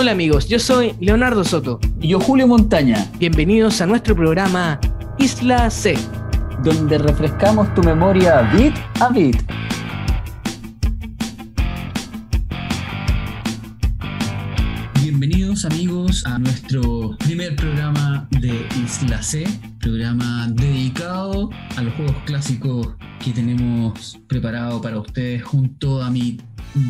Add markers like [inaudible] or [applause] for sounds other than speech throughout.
Hola amigos, yo soy Leonardo Soto. Y yo Julio Montaña. Bienvenidos a nuestro programa Isla C, donde refrescamos tu memoria bit a bit. A nuestro primer programa de Isla C, programa dedicado a los juegos clásicos que tenemos preparado para ustedes junto a mi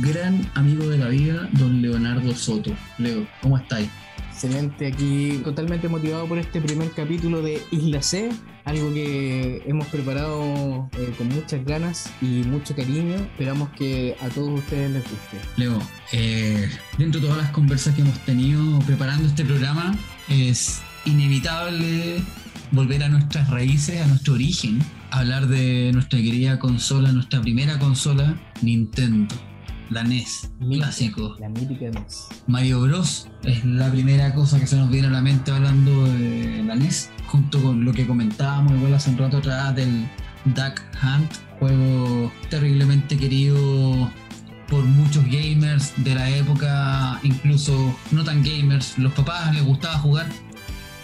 gran amigo de la vida, don Leonardo Soto. Leo, ¿cómo estáis? Excelente, aquí totalmente motivado por este primer capítulo de Isla C, algo que hemos preparado eh, con muchas ganas y mucho cariño. Esperamos que a todos ustedes les guste. Leo, eh, dentro de todas las conversas que hemos tenido preparando este programa, es inevitable volver a nuestras raíces, a nuestro origen, hablar de nuestra querida consola, nuestra primera consola, Nintendo la NES, clásico. La mítica NES. Mario Bros. es la primera cosa que se nos viene a la mente hablando de la NES, junto con lo que comentábamos igual hace un rato atrás del Duck Hunt, juego terriblemente querido por muchos gamers de la época, incluso no tan gamers, los papás les gustaba jugar.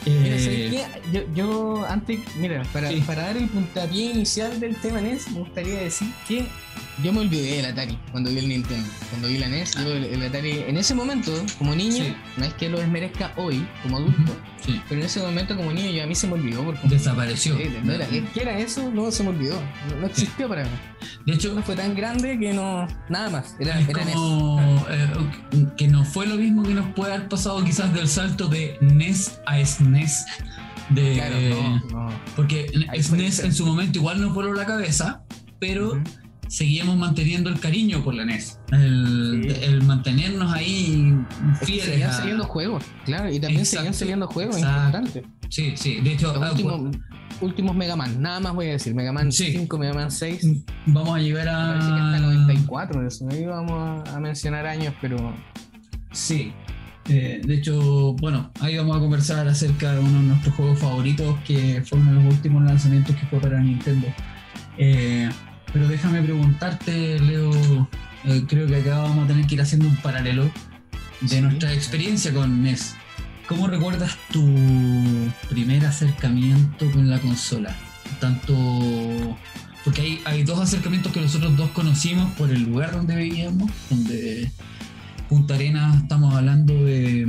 Eh, yo, yo, antes, mira, para, para dar el puntapié inicial del tema NES, me gustaría decir que yo me olvidé del Atari cuando vi el Nintendo. Cuando vi la NES, el, Atari, en ese momento, como niño, no es que lo desmerezca hoy, como adulto, pero en ese momento, como niño, yo a mí se me olvidó. Porque, Desapareció. ¿Qué era eso? No se me olvidó. No, existió para mí. De hecho, no fue tan grande que no. Nada más. Era, era NES. Eh, que no fue lo mismo que nos puede haber pasado quizás del salto de NES a SNES. De, claro, no, Porque SNES en su momento igual nos voló la cabeza, pero seguíamos manteniendo el cariño por la NES. El, mantenernos ahí fieles. seguían saliendo juegos, claro, y también seguían saliendo juegos importantes. Sí, sí, de hecho. Los últimos, últimos Mega Man, nada más voy a decir. Mega Man 5, Mega Man 6. Vamos a llegar a. Parece que hasta 94, eso. No íbamos a, mencionar años, pero. Sí, eh, de hecho, bueno, ahí vamos a conversar acerca de uno de nuestros juegos favoritos que fue uno de los últimos lanzamientos que fue para Nintendo. Eh, pero déjame preguntarte, Leo, eh, creo que acá vamos a tener que ir haciendo un paralelo de nuestra experiencia con NES. ¿Cómo recuerdas tu primer acercamiento con la consola? Tanto. Porque hay, hay dos acercamientos que nosotros dos conocimos por el lugar donde vivíamos, donde Punta Arenas estamos hablando de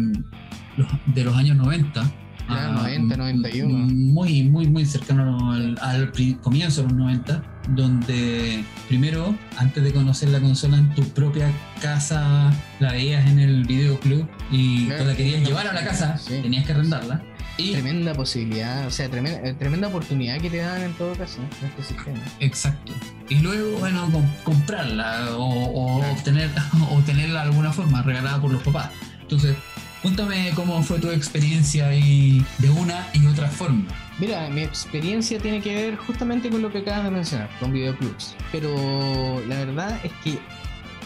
los, de los años 90. 90, 91. Muy, muy, muy cercano al, al comienzo de los 90 donde primero, antes de conocer la consola en tu propia casa, la veías en el videoclub y te la querías llevar a la casa, tenías que arrendarla. Y tremenda posibilidad, o sea, tremenda, eh, tremenda oportunidad que te dan en todo caso en este sistema. Exacto. Y luego, bueno, comprarla o, obtener, [laughs] o tenerla de alguna forma regalada por los papás. Entonces, Cuéntame cómo fue tu experiencia ahí de una y otra forma. Mira, mi experiencia tiene que ver justamente con lo que acabas de mencionar, con videoclubs. Pero la verdad es que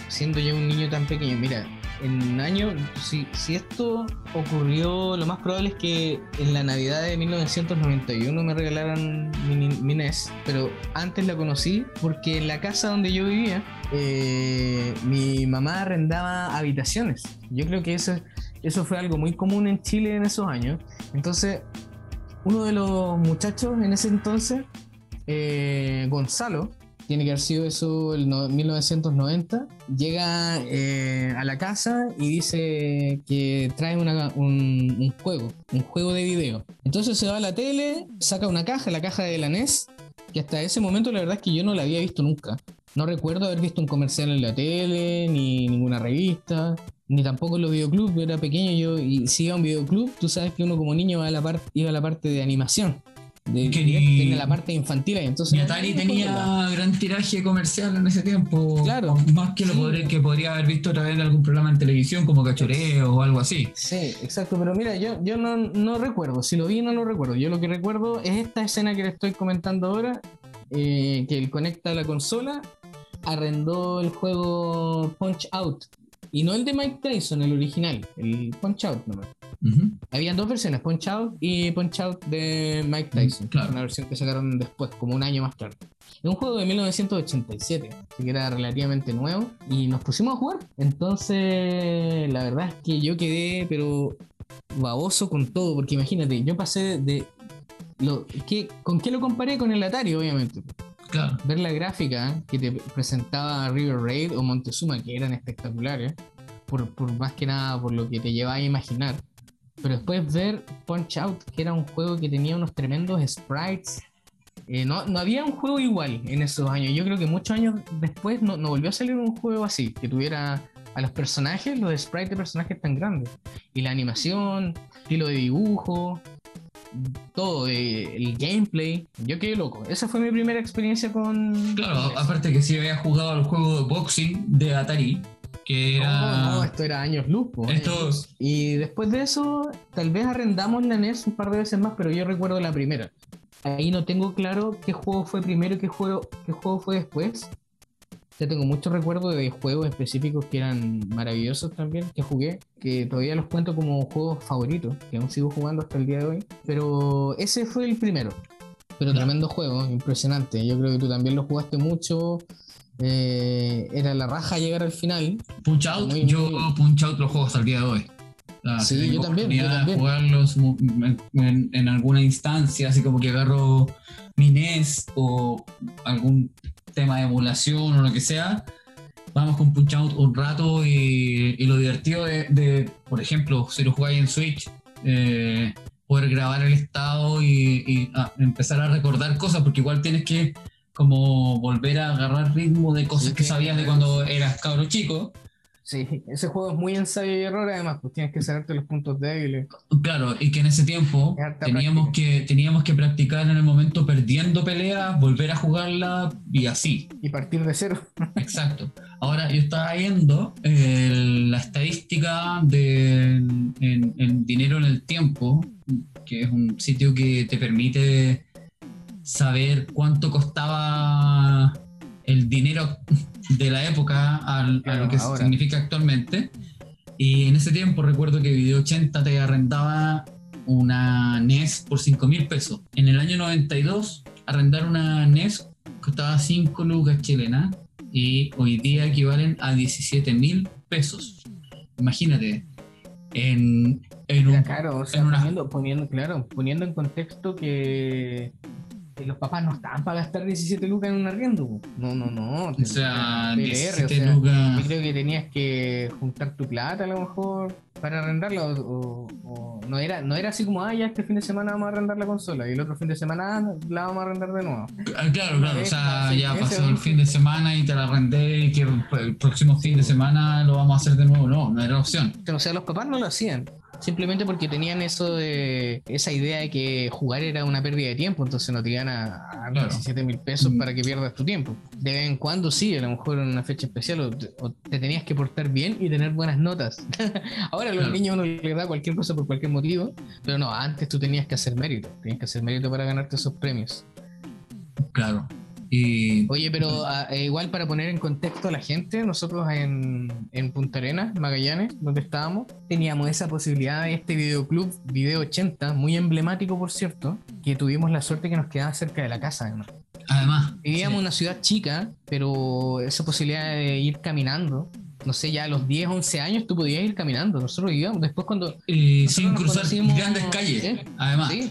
siendo yo un niño tan pequeño, mira, en un año, si, esto ocurrió, lo más probable es que en la Navidad de 1991 me regalaran mi, NES, pero antes la conocí porque en la casa donde yo vivía, eh, mi mamá arrendaba habitaciones. Yo creo que eso eso fue algo muy común en Chile en esos años. Entonces, uno de los muchachos en ese entonces, eh, Gonzalo, tiene que haber sido eso el 1990, llega eh, a la casa y dice que trae un, juego, un juego de video. Entonces se va a la tele, saca una caja, la caja de la NES, que hasta ese momento la verdad es que yo no la había visto nunca. No recuerdo haber visto un comercial en la tele, ni ninguna revista ni tampoco en los videoclubs, era pequeño yo y si iba a un videoclub, tú sabes que uno como niño va a la iba a la parte de animación. De, que tiene la parte infantil ahí. Entonces, Atari tenía gran tiraje comercial en ese tiempo. Claro. Más que lo que podría haber visto a través de algún programa en televisión como Cachoreo o algo así. Sí, exacto. Pero mira, yo, yo no, no recuerdo. Si lo vi, no lo recuerdo. Yo lo que recuerdo es esta escena que le estoy comentando ahora. Eh, que él conecta a la consola arrendó el juego Punch Out y no el de Mike Tyson, el original, el Punch Out nomás. Ujú. Habían dos versiones, Punch Out y Punch Out de Mike Tyson. Mm, claro. Una versión que sacaron después, como un año más tarde. Es un juego de 1987, así que era relativamente nuevo. Y nos pusimos a jugar. Entonces, la verdad es que yo quedé, pero baboso con todo. Porque imagínate, yo pasé de. Lo, ¿qué- ¿Con qué lo comparé? Con el Atari, obviamente. Claro. Ver la gráfica que te presentaba River Raid o Montezuma, que eran espectaculares. Por, por más que nada, por lo que te llevaba a imaginar. Pero después ver Punch Out, que era un juego que tenía unos tremendos sprites. Eh, no, no había un juego igual en esos años. Yo creo que muchos años después no, no volvió a salir un juego así, que tuviera a los personajes, los sprites de personajes tan grandes. Y la animación, estilo de dibujo, todo, eh, el gameplay. Yo quedé loco. Esa fue mi primera experiencia con. Claro, aparte que sí había jugado al juego de boxing de Atari, que era. no, esto era años luz. Esto- luz. Y después de eso, tal vez arrendamos la NES un par de veces más, pero yo recuerdo la primera. Ahí no tengo claro qué juego fue primero y qué juego, qué juego fue después. Ya tengo muchos recuerdos de juegos específicos que eran maravillosos también, que jugué, que todavía los cuento como juegos favoritos, que aún sigo jugando hasta el día de hoy. Pero ese fue el primero. Pero tremendo juego, impresionante. Yo creo que tú también lo jugaste mucho. Eh, era la raja llegar al final. Punch Out, Muy- yo muy- Punch Out lo juego hasta el día de hoy. O sea, Sí, si yo también, yo también. jugarlos en, en- en alguna instancia, así como que agarro mi NES o algún tema de emulación o lo que sea, vamos con Punch Out un rato y, y lo divertido de, de, por ejemplo, si lo jugáis en Switch, eh, poder grabar el estado y, y, ah, empezar a recordar cosas, porque igual tienes que como volver a agarrar ritmo de cosas Sí, que sabías de cuando eras cabro chico. Sí, ese juego es muy ensayo y error, además, pues tienes que saberte los puntos débiles. Claro, y que en ese tiempo teníamos que, teníamos que practicar en el momento perdiendo peleas, volver a jugarla y así. Y partir de cero. [laughs] Exacto. Ahora yo estaba viendo eh, la estadística de en, en dinero en el tiempo, que es un sitio que te permite saber cuánto costaba el dinero de la época al- a lo que ahora. significa actualmente. Y en ese tiempo recuerdo que Video 80 te arrendaba una NES por 5 mil pesos. En el año 92, arrendar una NES costaba 5 lucas chilenas y hoy día equivalen a 17 mil pesos. Imagínate, en, en Era un... caro, o sea, en una- poniendo, poniendo, claro, poniendo en contexto que los papás no estaban para gastar 17 lucas en un arriendo. No, no, no. O sea, PLR, 17 o sea, lucas... Yo creo que tenías que juntar tu plata a lo mejor para arrendarla o, o- o no era no era así como ah ya este fin de semana vamos a arrendar la consola y el otro fin de semana la vamos a arrendar de nuevo Ah, Claro, claro, o sea, ya pasó el fin de semana y te la arrendé y que el próximo fin de semana lo vamos a hacer de nuevo. No, no era opción. o sea los papás no lo hacían simplemente porque tenían eso de esa idea de que jugar era una pérdida de tiempo entonces no te iban a, a Claro. 17 mil pesos para que pierdas tu tiempo de vez en cuando sí a lo mejor en una fecha especial o te, o te tenías que portar bien y tener buenas notas [laughs] ahora a los Claro. niños uno les da cualquier cosa por cualquier motivo pero no antes tú tenías que hacer mérito tenías que hacer mérito para ganarte esos premios Claro. Y Oye, pero ah, eh, igual para poner en contexto a la gente, nosotros en, en Punta Arenas, Magallanes, donde estábamos, teníamos esa posibilidad de este videoclub, Video 80, muy emblemático por cierto, que tuvimos la suerte que nos quedaba cerca de la casa además. además, Vivíamos en sí, una ciudad chica, pero esa posibilidad de ir caminando, no sé, ya a los 10, 11 años tú podías ir caminando. Nosotros vivíamos después cuando... nosotros sin cruzar grandes calles, ¿Sí? además. Sí,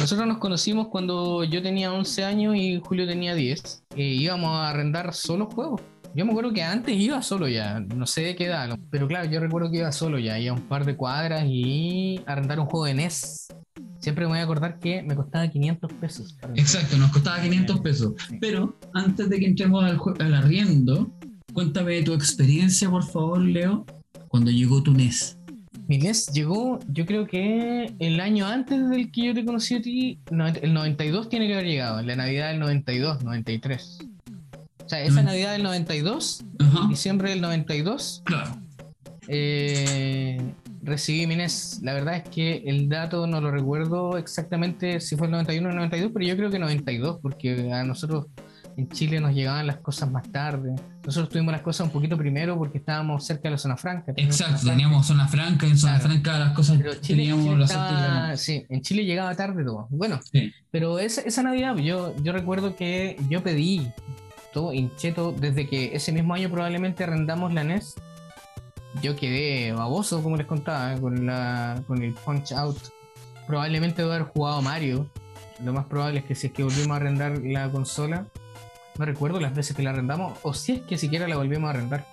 nosotros nos conocimos cuando yo tenía 11 años y Julio tenía 10. Eh, íbamos a arrendar solo juegos. Yo me acuerdo que antes iba solo ya, no sé de qué edad, pero claro, yo recuerdo que iba solo ya, iba a un par de cuadras y arrendar un juego de NES. Siempre me voy a acordar que me costaba 500 pesos. Exacto, nos costaba 500 pesos. Sí. Pero antes de que entremos al, al arriendo, cuéntame tu experiencia, por favor, Leo, cuando llegó tu NES. Mi NES llegó, yo creo que el año antes del que yo te conocí a ti, no, el 92 tiene que haber llegado, la Navidad del 92, 93. O sea, esa Mm. Navidad del 92 Ajá, diciembre del 92 claro. eh, recibí mi NES. La verdad es que el dato no lo recuerdo exactamente si fue el 91 o el 92, pero yo creo que 92, porque a nosotros en Chile nos llegaban las cosas más tarde. Nosotros tuvimos las cosas un poquito primero porque estábamos cerca de la zona franca. Exacto, zona franca. teníamos zona franca, en zona Claro. franca las cosas Pero Chile, teníamos Chile la estaba- sí, en Chile llegaba tarde todo. Bueno, Sí. pero esa, esa Navidad yo, yo recuerdo que yo pedí todo, hinché todo, desde que ese mismo año probablemente arrendamos la NES. Yo quedé baboso, como les contaba, con, la, con el Punch Out. Probablemente debo haber jugado Mario. Lo más probable es que si es que volvimos a arrendar la consola, no recuerdo las veces que la arrendamos, o si es que siquiera la volvimos a arrendar.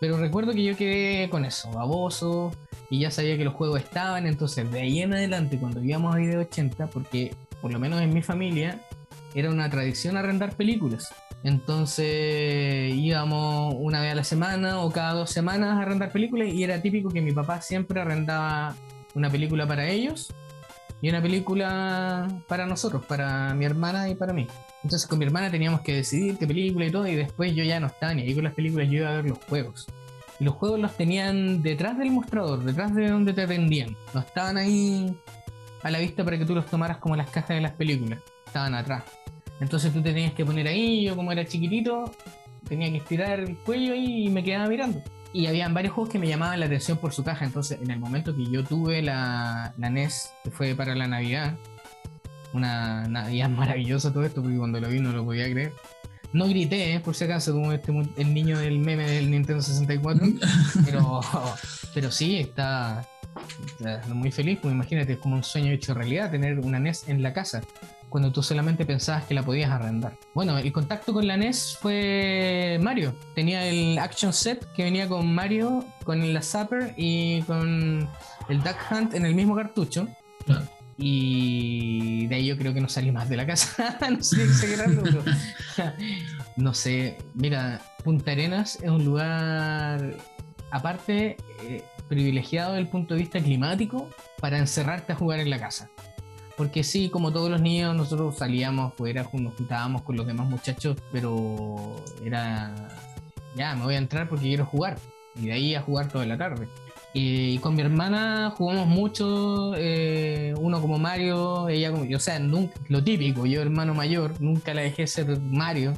Pero recuerdo que yo quedé con eso, baboso, y ya sabía que los juegos estaban, entonces de ahí en adelante, cuando íbamos a Video 80, porque por lo menos en mi familia era una tradición arrendar películas. Entonces íbamos una vez a la semana o cada dos semanas a arrendar películas y era típico que mi papá siempre arrendaba una película para ellos y una película para nosotros, para mi hermana y para mí. Entonces con mi hermana teníamos que decidir qué película y todo y después yo ya no estaba ni ahí con las películas, yo iba a ver los juegos. Y los juegos los tenían detrás del mostrador, detrás de donde te atendían. No estaban ahí a la vista para que tú los tomaras como las cajas de las películas. Estaban atrás. Entonces tú te tenías que poner ahí, yo como era chiquitito, tenía que estirar el cuello y me quedaba mirando. Y habían varios juegos que me llamaban la atención por su caja. Entonces, en el momento que yo tuve la, la NES, que fue para la Navidad, una Navidad [laughs] maravillosa todo esto, porque cuando lo vi no lo podía creer. No grité, eh, por si acaso, como este, el niño del meme del Nintendo 64, [laughs] pero, pero sí, está, está muy feliz, pues imagínate, es como un sueño hecho realidad tener una NES en la casa, cuando tú solamente pensabas que la podías arrendar. Bueno, el contacto con la NES fue Mario. Tenía el Action Set que venía con Mario, con la Zapper y con el Duck Hunt en el mismo cartucho. Y de ahí yo creo que no salí más de la casa. [laughs] no sé exagerarlo, pero. [laughs] no sé. Mira, Punta Arenas es un lugar, aparte, eh, privilegiado desde el punto de vista climático para encerrarte a jugar en la casa. Porque sí, como todos los niños, nosotros salíamos afuera, nos juntábamos con los demás muchachos, pero era. Ya, me voy a entrar porque quiero jugar. Y de ahí a jugar toda la tarde. Y con mi hermana jugamos mucho, eh, uno como Mario, ella como yo, o sea, nunca, lo típico, yo hermano mayor, nunca la dejé ser Mario.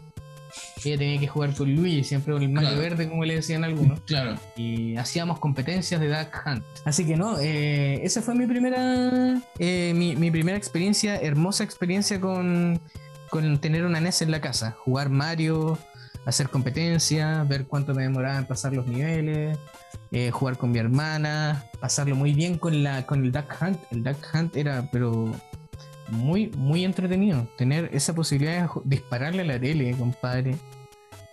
Ella tenía que jugar con Luigi, siempre con el Mario Claro. Verde, como le decían algunos. Claro. Y hacíamos competencias de Duck Hunt. Así que no, eh, esa fue mi primera, eh, mi, mi primera experiencia, hermosa experiencia con, con tener una NES en la casa. Jugar Mario, hacer competencias, ver cuánto me demoraba en pasar los niveles, eh, jugar con mi hermana, pasarlo muy bien con, la, con el Duck Hunt. El Duck Hunt era, pero muy, muy entretenido. Tener esa posibilidad de dispararle a la tele, compadre.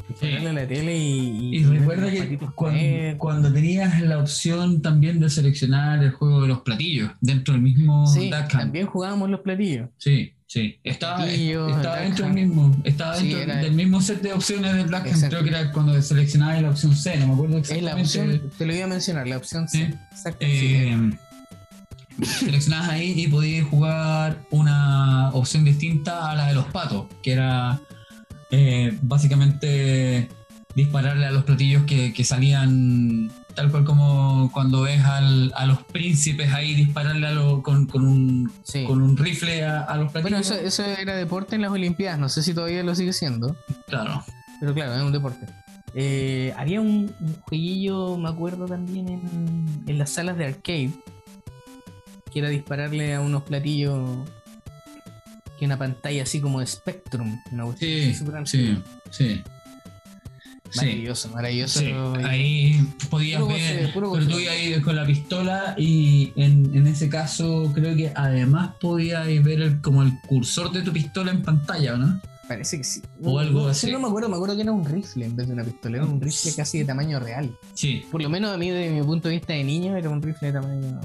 Dispararle a la tele y. Y recuerda que cuando, cuando tenías la opción también de seleccionar el juego de los platillos dentro del mismo Sí, también jugábamos los platillos. Sí, sí. Estaba, Platillos, estaba dentro del mismo. Estaba dentro del mismo set de opciones Hunt. Exacto. Creo que era cuando seleccionabas la opción C, no me acuerdo Es la exactamente. opción, te lo iba a mencionar, la opción C. Sí. Exacto, sí. Eh, seleccionabas ahí y podías jugar una opción distinta a la de los patos, que era eh, básicamente dispararle a los platillos que, que salían tal cual como cuando ves al- a los príncipes ahí dispararle a lo- con, con un, Sí. con un rifle a, a los Bueno, platillos. eso, eso era deporte en las Olimpiadas, no sé si todavía lo sigue siendo, Claro. pero claro, es un deporte. Eh, había un, un jueguillo, me acuerdo también en, en las salas de arcade, que era dispararle a unos platillos que una pantalla así como de Spectrum. Una Sí, sí, sí. Maravilloso, maravilloso. Sí, ahí podías Puro ver, goce, pero tú ibas ahí con la pistola y en, en ese caso creo que además podías ver el, como el cursor de tu pistola en pantalla, ¿no? Parece que sí. O algo no, así. No me acuerdo, me acuerdo que era un rifle en vez de una pistola, era un rifle casi de tamaño real. Sí, Por lo menos a mí, desde mi punto de vista de niño, era un rifle de tamaño.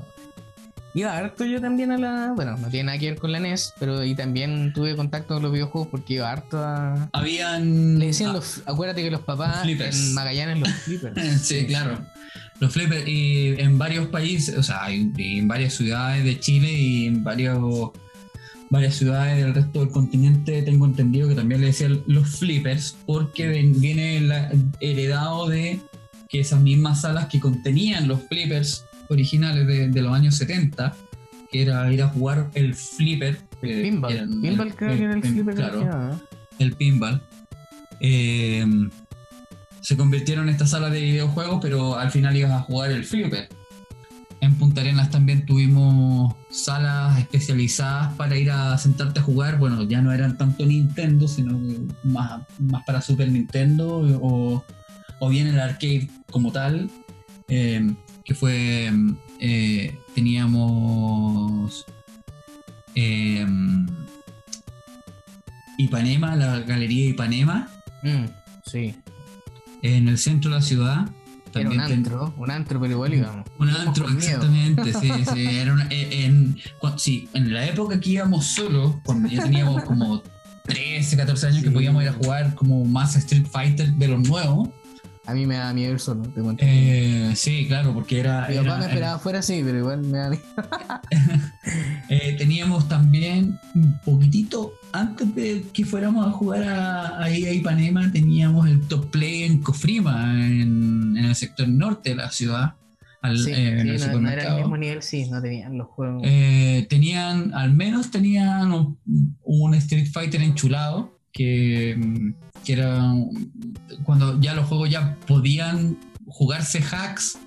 Iba harto yo también a la. Bueno, no tiene nada que ver con la NES, pero ahí también tuve contacto con los videojuegos porque iba harto a. habían... Le decían ah, los. Acuérdate que los papás Flippers. en Magallanes los flippers. [laughs] sí, claro. Los flippers y en varios países, o sea, en, en varias ciudades de Chile y en varios, varias ciudades del resto del continente tengo entendido que también le decían los flippers porque viene la- heredado de que esas mismas salas que contenían los flippers originales de, de los años 70, que era ir a jugar el flipper. El que pinball. pinball creo que era el flipper Claro, el pinball. eh, se convirtieron en esta sala de videojuegos, pero al final ibas a jugar el Flipper. En Punta Arenas también tuvimos salas especializadas para ir a sentarte a jugar. Bueno, ya no eran tanto Nintendo, sino más, más para Super Nintendo o, o bien el arcade como tal, eh, que fue, eh, teníamos eh, Ipanema, la galería Ipanema, Mm, sí. en el centro de la ciudad. Era un ten- antro, un antro, pero igual íbamos. Un antro, exactamente, sí, [laughs] sí. Era una- eh, en, cua- sí, en la época que íbamos solos, cuando ya teníamos como 13, 14 años, que podíamos ir a jugar como más Street Fighter de los nuevos. A mí me da miedo ir solo, te cuento. Eh, sí, claro, porque era. Mi era- papá me esperaba afuera, sí, pero igual me da miedo. [laughs] Eh, teníamos también un poquitito antes de que fuéramos a jugar a, ahí a Ipanema, teníamos el top play en Cofrima, en, en el sector norte de la ciudad, al, Sí, eh, sí, no, no era el mismo nivel, sí, no tenían los juegos. Eh, tenían, al menos tenían un, un Street Fighter enchulado, que, que era cuando ya los juegos ya podían jugarse hacks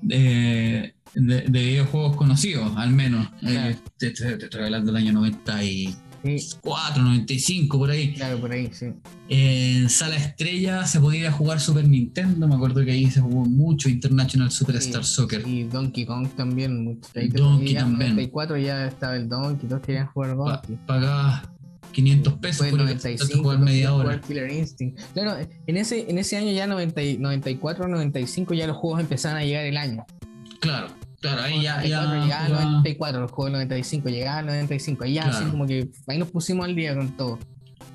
de, de- de videojuegos conocidos, al menos. Claro. Eh, te, te- te estoy hablando del año 94, Sí, 95, por ahí. claro, por ahí, sí. En Sala Estrella se podía jugar Super Nintendo, me acuerdo que ahí se jugó mucho International Superstar Sí, Soccer. Y Donkey Kong también. mucho. Donkey ya en también. 94 ya estaba el Donkey, todos querían jugar Pa- Donkey. pagabas 500 pesos por 95, jugar media hora. Killer Instinct. Claro, en ese, en ese año ya 90, y- 94, 95 ya los juegos empezaban a llegar el año. Claro, claro, ahí ya. 94 ya llegaba al jugaba- 94, los juegos del 95 llegaban al 95. Ahí ya así Claro. como que ahí nos pusimos al día con todo.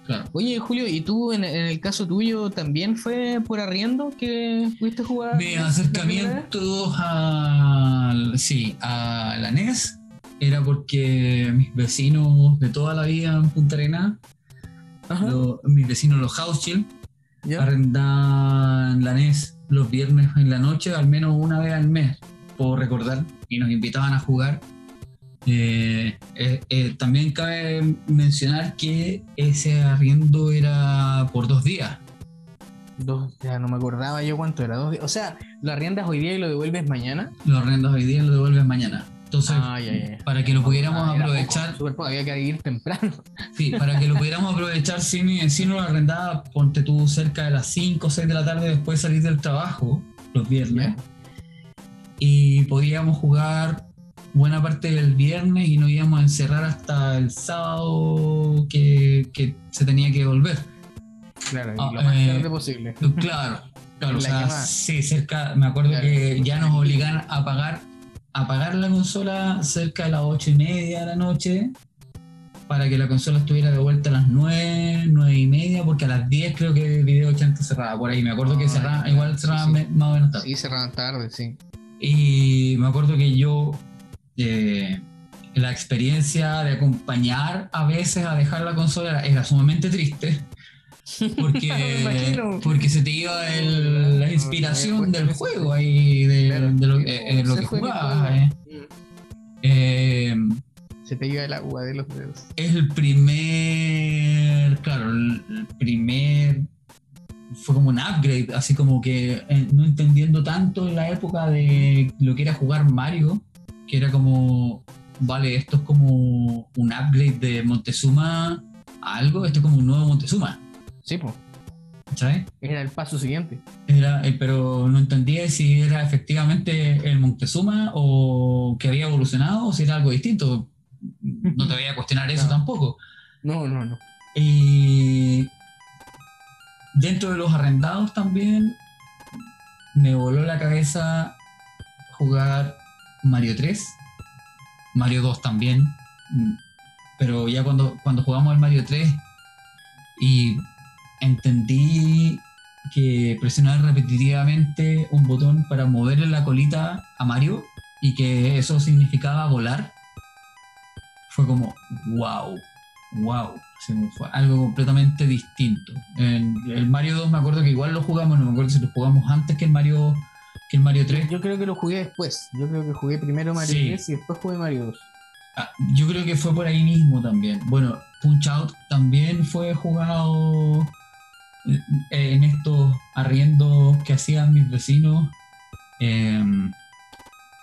claro. Oye, Julio, ¿y tú en, en el caso tuyo también fue por arriendo que pudiste jugar? Mi la primera vez? acercamiento a, sí, a la NES era porque mis vecinos de toda la vida en Punta lo- mis vecinos los House Chill, ¿Ya? arrendaban la NES los viernes en la noche, al menos una vez al mes, puedo recordar, y nos invitaban a jugar. Eh, eh, eh, también cabe mencionar que ese arriendo era por dos días. Dos, ya no me acordaba yo cuánto era. Dos días. O sea, lo arriendas hoy día y lo devuelves mañana. Lo arrendas hoy día y lo devuelves mañana. Entonces, Ah, para que lo pudiéramos Ah, aprovechar, poco, súper poco, había que ir temprano. sí, para que lo pudiéramos aprovechar, si mi vecino lo arrendaba, ponte tú cerca de las 5 o 6 de la tarde después de salir del trabajo, los viernes, y podíamos jugar buena parte del viernes y nos íbamos a encerrar hasta el sábado que, que se tenía que volver. Claro, Ah, lo más eh, tarde posible. Claro, claro, [laughs] o sea, sí, cerca, me acuerdo Claro. que ya nos obligaron a pagar, a pagar la consola cerca de las ocho y media de la noche para que la consola estuviera de vuelta a las 9, 9 y media, porque a las 10 creo que Video 80 cerraba por ahí. Me acuerdo que Ah, cerraba, igual sí, cerraba sí. me- más o menos tarde. Sí, cerraban tarde, sí. Y me acuerdo que yo, eh, la experiencia de acompañar a veces a dejar la consola era, era sumamente triste. Porque, [laughs] porque se te iba el- la inspiración del juego ahí, de, Claro. de lo, eh, eh, que mi jugabas. eh. Eh, Se te iba el agua de los dedos. es el primer, claro, el, el primer, fue como un upgrade, así como que eh, no entendiendo tanto en la época de lo que era jugar Mario, que era como, vale, esto es como un upgrade de Montezuma a algo, esto es como un nuevo Montezuma, Sí, pues. ¿sabes? Era el paso siguiente. Era, eh, pero no entendía si era efectivamente el Montezuma o que había evolucionado o si era algo distinto. No te voy a cuestionar eso [laughs] tampoco. No, no, no. Y dentro de los arrendados también me voló la cabeza jugar Mario 3, Mario 2 también, pero ya cuando, cuando jugamos al Mario 3 y entendí que presionar repetitivamente un botón para moverle la colita a Mario y que eso significaba volar, fue como, wow, wow, fue algo completamente distinto. En el Mario 2 me acuerdo que igual lo jugamos, no me acuerdo si lo jugamos antes que el Mario, que el Mario 3. Yo creo que lo jugué después. Yo creo que jugué primero Mario Sí. 3 y después jugué Mario 2. Ah, yo creo que fue por ahí mismo también. Bueno, Punch Out también fue jugado en estos arriendos que hacían mis vecinos, eh,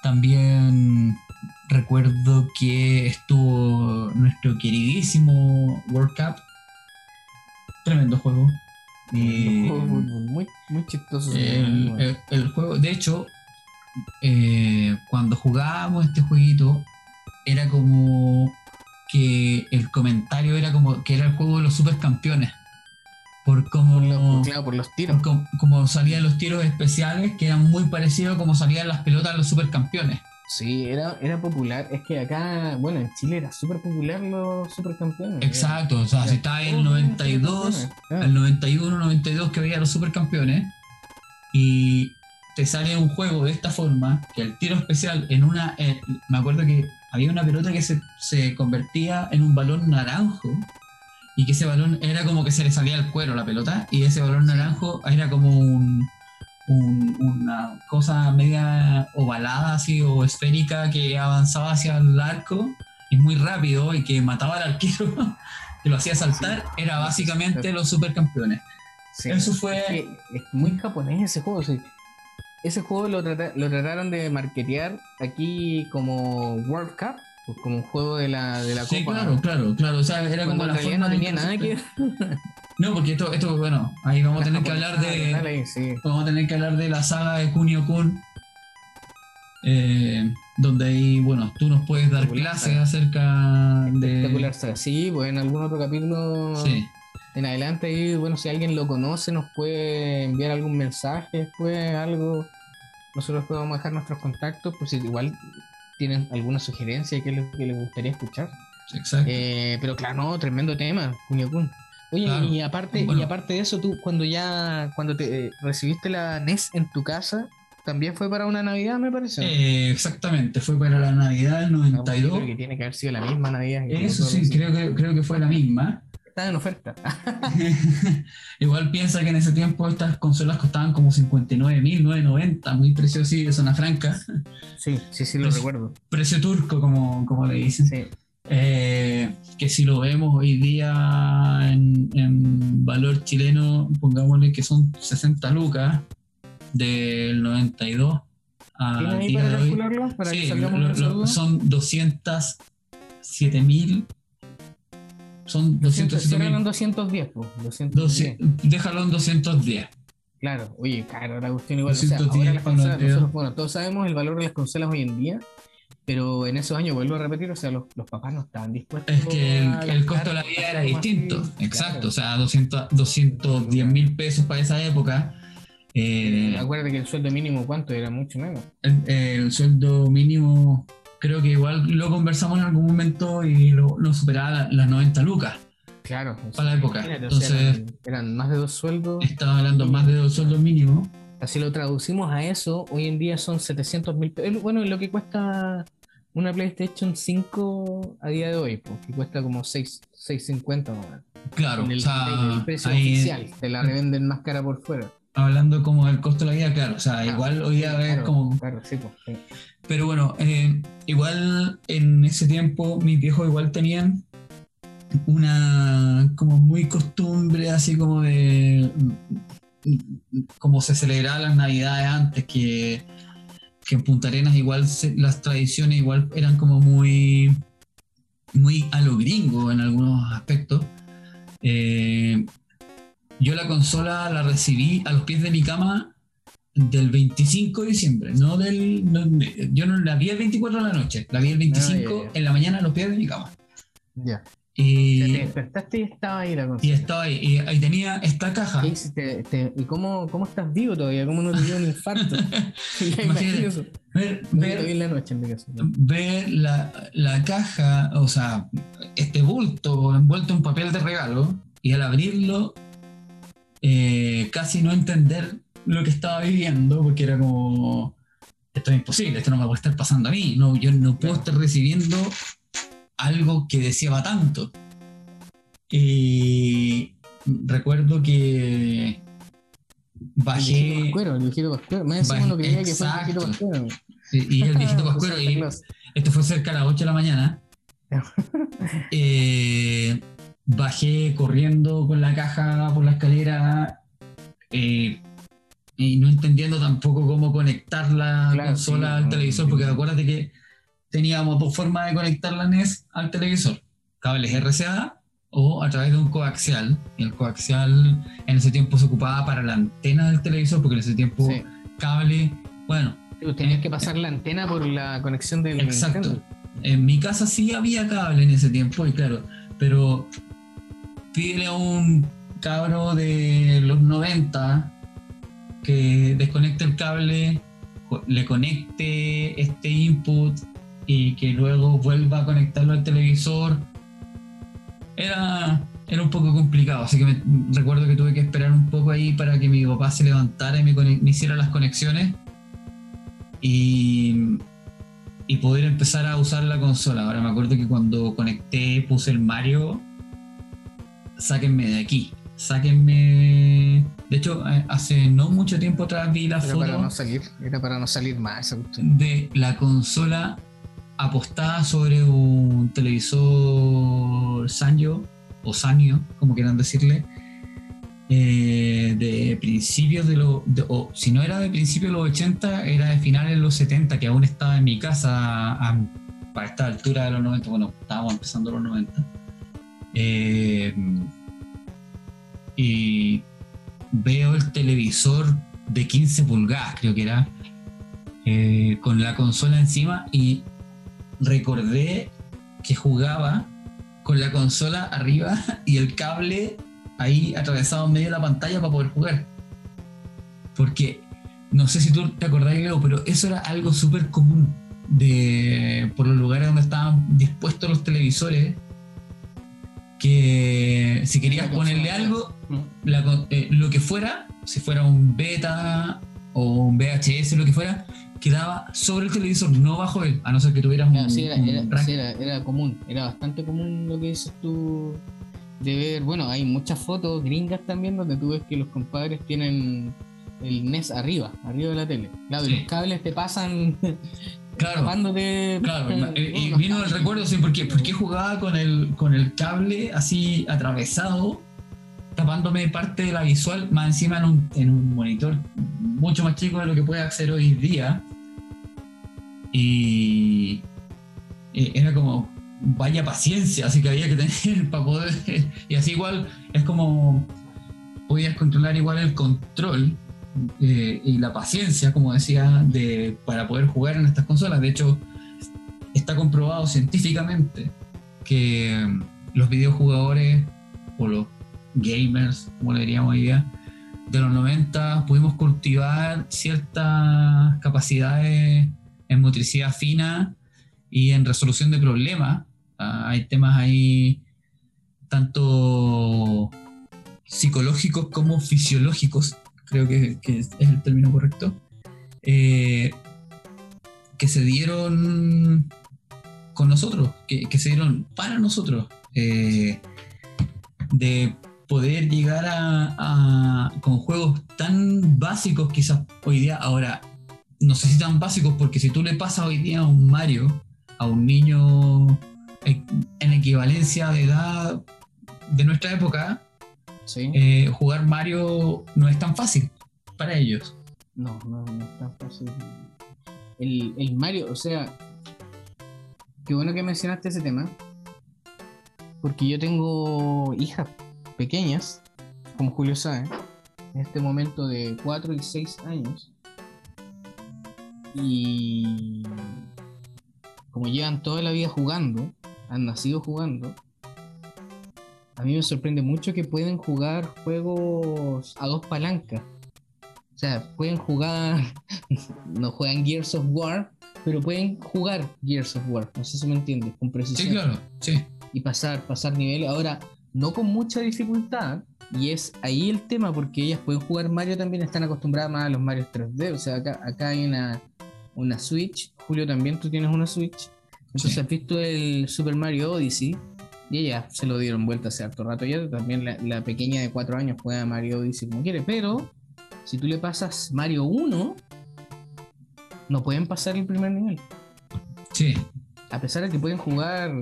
también recuerdo que estuvo nuestro queridísimo World Cup. Tremendo juego. Y muy, muy chistoso. el, el- el juego, de hecho, eh, cuando jugábamos este jueguito, era como que el comentario era como que era el juego de los supercampeones. Por cómo, Por claro, por los tiros. como, como salían los tiros especiales, que eran muy parecidos a como salían las pelotas de los supercampeones. Sí, era, era popular. Es que acá, bueno, en Chile era súper popular los supercampeones. Exacto, o sea, si está el 92, el 91, 92 que veía los supercampeones, y te sale un juego de esta forma, que el tiro especial en una. eh, me acuerdo que había una pelota que se, se convertía en un balón naranjo, y que ese balón era como que se le salía el cuero la pelota, y ese balón naranjo era como un. un- una cosa media ovalada así o esférica que avanzaba hacia el arco y muy rápido y que mataba al arquero [laughs] que lo hacía saltar era básicamente los supercampeones Sí. Eso fue- Es, que es muy japonés ese juego. sí. Ese juego lo, trata- lo trataron de marketear aquí como World Cup, pues como un juego de la, de la sí Copa. claro claro claro o sea era Cuando como la forma no en tenía nada que [laughs] no porque esto esto bueno ahí vamos a La tener que hablar japonesa, total, de sí. vamos a tener que hablar de la saga de Kunio Kun eh, donde ahí bueno tú nos puedes dar Espectacular clases saga. acerca Espectacular, de saga. Sí, pues en algún otro capítulo sí en adelante ahí, bueno, si alguien lo conoce nos puede enviar algún mensaje después, algo. Nosotros podemos dejar nuestros contactos, si igual tienen alguna sugerencia que les, que les gustaría escuchar. exacto Eh, pero claro, no, tremendo tema, Kunio Kun. Oye, Claro. y aparte, Bueno. y aparte de eso, tú cuando ya, cuando te eh, recibiste la NES en tu casa, también fue para una Navidad, me parece. Eh, exactamente fue para la Navidad del No, pues, yo 92 creo que tiene que haber sido la misma Navidad. eso sí creo que creo que fue la misma Estaba en oferta. [laughs] Igual piensa que en ese tiempo estas consolas costaban como 59.990, muy precio sí de zona franca, sí, sí, sí, lo recuerdo. precio turco como, como le dicen. Sí. Eh, que si lo vemos hoy día en, en valor chileno, pongámosle que son 60 lucas del 92 ¿Tienes al ahí día para de hoy. Para Sí, lo- lo- son 207.000 son 200, 207.000 eran 210, pues, 210. 200 déjalo en 210 Claro, oye, caro la cuestión igual. O sea, 210 ahora las consolas, nosotros, bueno, todos sabemos el valor de las consolas hoy en día, pero en esos años, vuelvo a repetir, o sea, los, los papás no estaban dispuestos Es que el, el costo de la vida era así, distinto, claro. exacto. O sea, 200, 210 mil pesos para esa época. eh, Acuérdate que el sueldo mínimo, ¿cuánto? Era mucho menos. el, el sueldo mínimo, creo que igual lo conversamos en algún momento y lo, lo superaba la- las 90 lucas. Claro. Para la época. imagínate, o sea, Entonces- eran, eran más de dos sueldos. Estaba hablando más de dos sueldos mínimos. Si lo traducimos a eso, hoy en día son 700 mil pesos. Bueno, lo que cuesta una PlayStation 5 a día de hoy, pues, que cuesta como 6, 650 más o menos. Claro, En el, o sea, el precio ahí, oficial, te la revenden más cara por fuera. hablando como del costo de la vida, claro. O sea, Claro, igual hoy día sí, claro, como Claro, sí, pues, sí. Pero bueno, eh, igual en ese tiempo mis viejos igual tenían una como muy costumbre así como de como se celebraban las navidades antes que, que en Punta Arenas igual se- las tradiciones igual eran como muy muy a lo gringo en algunos aspectos. Eh, yo la consola la recibí a los pies de mi cama del 25 de diciembre, no del. no- yo no la vi el 24 de la noche, la vi el 25 Ah, ya, ya. en la mañana a los pies de mi cama. Ya. Y, O sea, te despertaste y estaba ahí la y consola. estaba ahí, y ahí tenía esta caja. ¿Qué hiciste? Te- ¿Y cómo, cómo estás vivo todavía? ¿Cómo no te dio un infarto? [laughs] Imagínate. Ver, No ver- te en la noche en mi caso. ver la, la caja, o sea, este bulto envuelto en papel de regalo, y al abrirlo, eh, casi no entender lo que estaba viviendo, porque era como, esto es imposible, esto no me puede estar pasando a mí, no, yo no puedo estar recibiendo algo que deseaba tanto. Y recuerdo que El viejito bajé, Pascuero, el viejito Pascuero. Me decimos Bajé- lo que diga que fue el viejito. Pascuero. y el viejito [laughs] Pascuero, y. Esto fue cerca de las 8 de la mañana. [laughs] Eh, bajé corriendo con la caja por la escalera eh, y no entendiendo tampoco cómo conectar la Claro, consola sí, al no, televisor, no, porque acuérdate que teníamos dos formas de conectar la NES al televisor, cables RCA o a través de un coaxial. Y el coaxial en ese tiempo se ocupaba para la antena del televisor, porque en ese tiempo Sí. cable, bueno, Tú Tenías que pasar la antena por la conexión del Exacto. Nintendo. En mi casa sí había cable en ese tiempo, y claro, pero pídele a un cabro de los 90 que desconecte el cable, le conecte este input y que luego vuelva a conectarlo al televisor. Era, era un poco complicado, así que me- recuerdo que tuve que esperar un poco ahí para que mi papá se levantara y me hiciera las conexiones. Y, y poder empezar a usar la consola. Ahora me acuerdo que cuando conecté, puse el Mario, sáquenme de aquí, sáquenme... De hecho, eh, hace no mucho tiempo atrás vi la Era foto para no salir, era para no salir más de la consola apostada sobre un televisor Sanyo o Sanyo, como quieran decirle, eh, de principios de los, o si no era de principios de los 80, era de finales de los 70, que aún estaba en mi casa a- para esta altura de los 90, bueno, estábamos empezando los 90. Eh, y veo el televisor de 15 pulgadas, creo que era, eh, con la consola encima y recordé que jugaba con la consola arriba [laughs] y el cable ahí atravesado en medio de la pantalla para poder jugar. Porque no sé si tú te acordás, Leo, pero eso era algo súper común de por los lugares donde estaban dispuestos los televisores. Que si querías ponerle algo, la eh, lo que fuera, si fuera un beta o un VHS, lo que fuera, quedaba sobre el televisor, no bajo él, a no ser que tuvieras un, sí, era, un era- rack. sí, era- era común, era bastante común lo que dices tú de ver, bueno, hay muchas fotos gringas también donde tú ves que los compadres tienen el NES arriba, arriba de la tele. Claro, y los cables te pasan [laughs] Claro, tapándote. claro, y, y vino el recuerdo, sí, porque, porque jugaba con el, con el cable así atravesado, tapándome parte de la visual, más encima en un, en un monitor mucho más chico de lo que puede hacer hoy día. Y eh, era como, vaya paciencia, así que había que [laughs] tener para poder. Y así igual es como podías controlar igual el control eh, y la paciencia, como decía, de, para poder jugar en estas consolas. De hecho, está comprobado científicamente que los videojugadores o los gamers, como le diríamos hoy día, de los 90 pudimos cultivar ciertas capacidades en motricidad fina y en resolución de problemas. Ah, hay temas ahí tanto psicológicos como fisiológicos, creo que, es el término correcto, eh, que se dieron con nosotros, que, se dieron para nosotros, eh, de poder llegar a, a- con juegos tan básicos quizás hoy día, ahora no sé si tan básicos porque si tú le pasas hoy día a un Mario, a un niño en equivalencia de edad de nuestra época, Sí. eh, jugar Mario no es tan fácil para ellos. No, no, no es tan fácil. El, el Mario, o sea, qué bueno que mencionaste ese tema. Porque yo tengo hijas pequeñas, como Julio sabe, en este momento de 4 y 6 años. Y como llevan toda la vida jugando, han nacido jugando, a mí me sorprende mucho que pueden jugar juegos a dos palancas. O sea, pueden jugar, [laughs] no juegan Gears of War, pero pueden jugar Gears of War. No sé si me entiendes, con precisión. Sí, claro, sí. Y pasar, pasar niveles. Ahora, no con mucha dificultad. Y es ahí el tema, porque ellas pueden jugar Mario también, están acostumbradas más a los Mario 3D. O sea, acá, acá hay una, una Switch. Julio, también tú tienes una Switch. Entonces, Sí. has visto el Super Mario Odyssey. Y ella se lo dieron vuelta hace harto rato ya. También la, la pequeña de 4 años juega Mario Odyssey como quiere. Pero si tú le pasas Mario 1, no pueden pasar el primer nivel. Sí, A pesar de que pueden jugar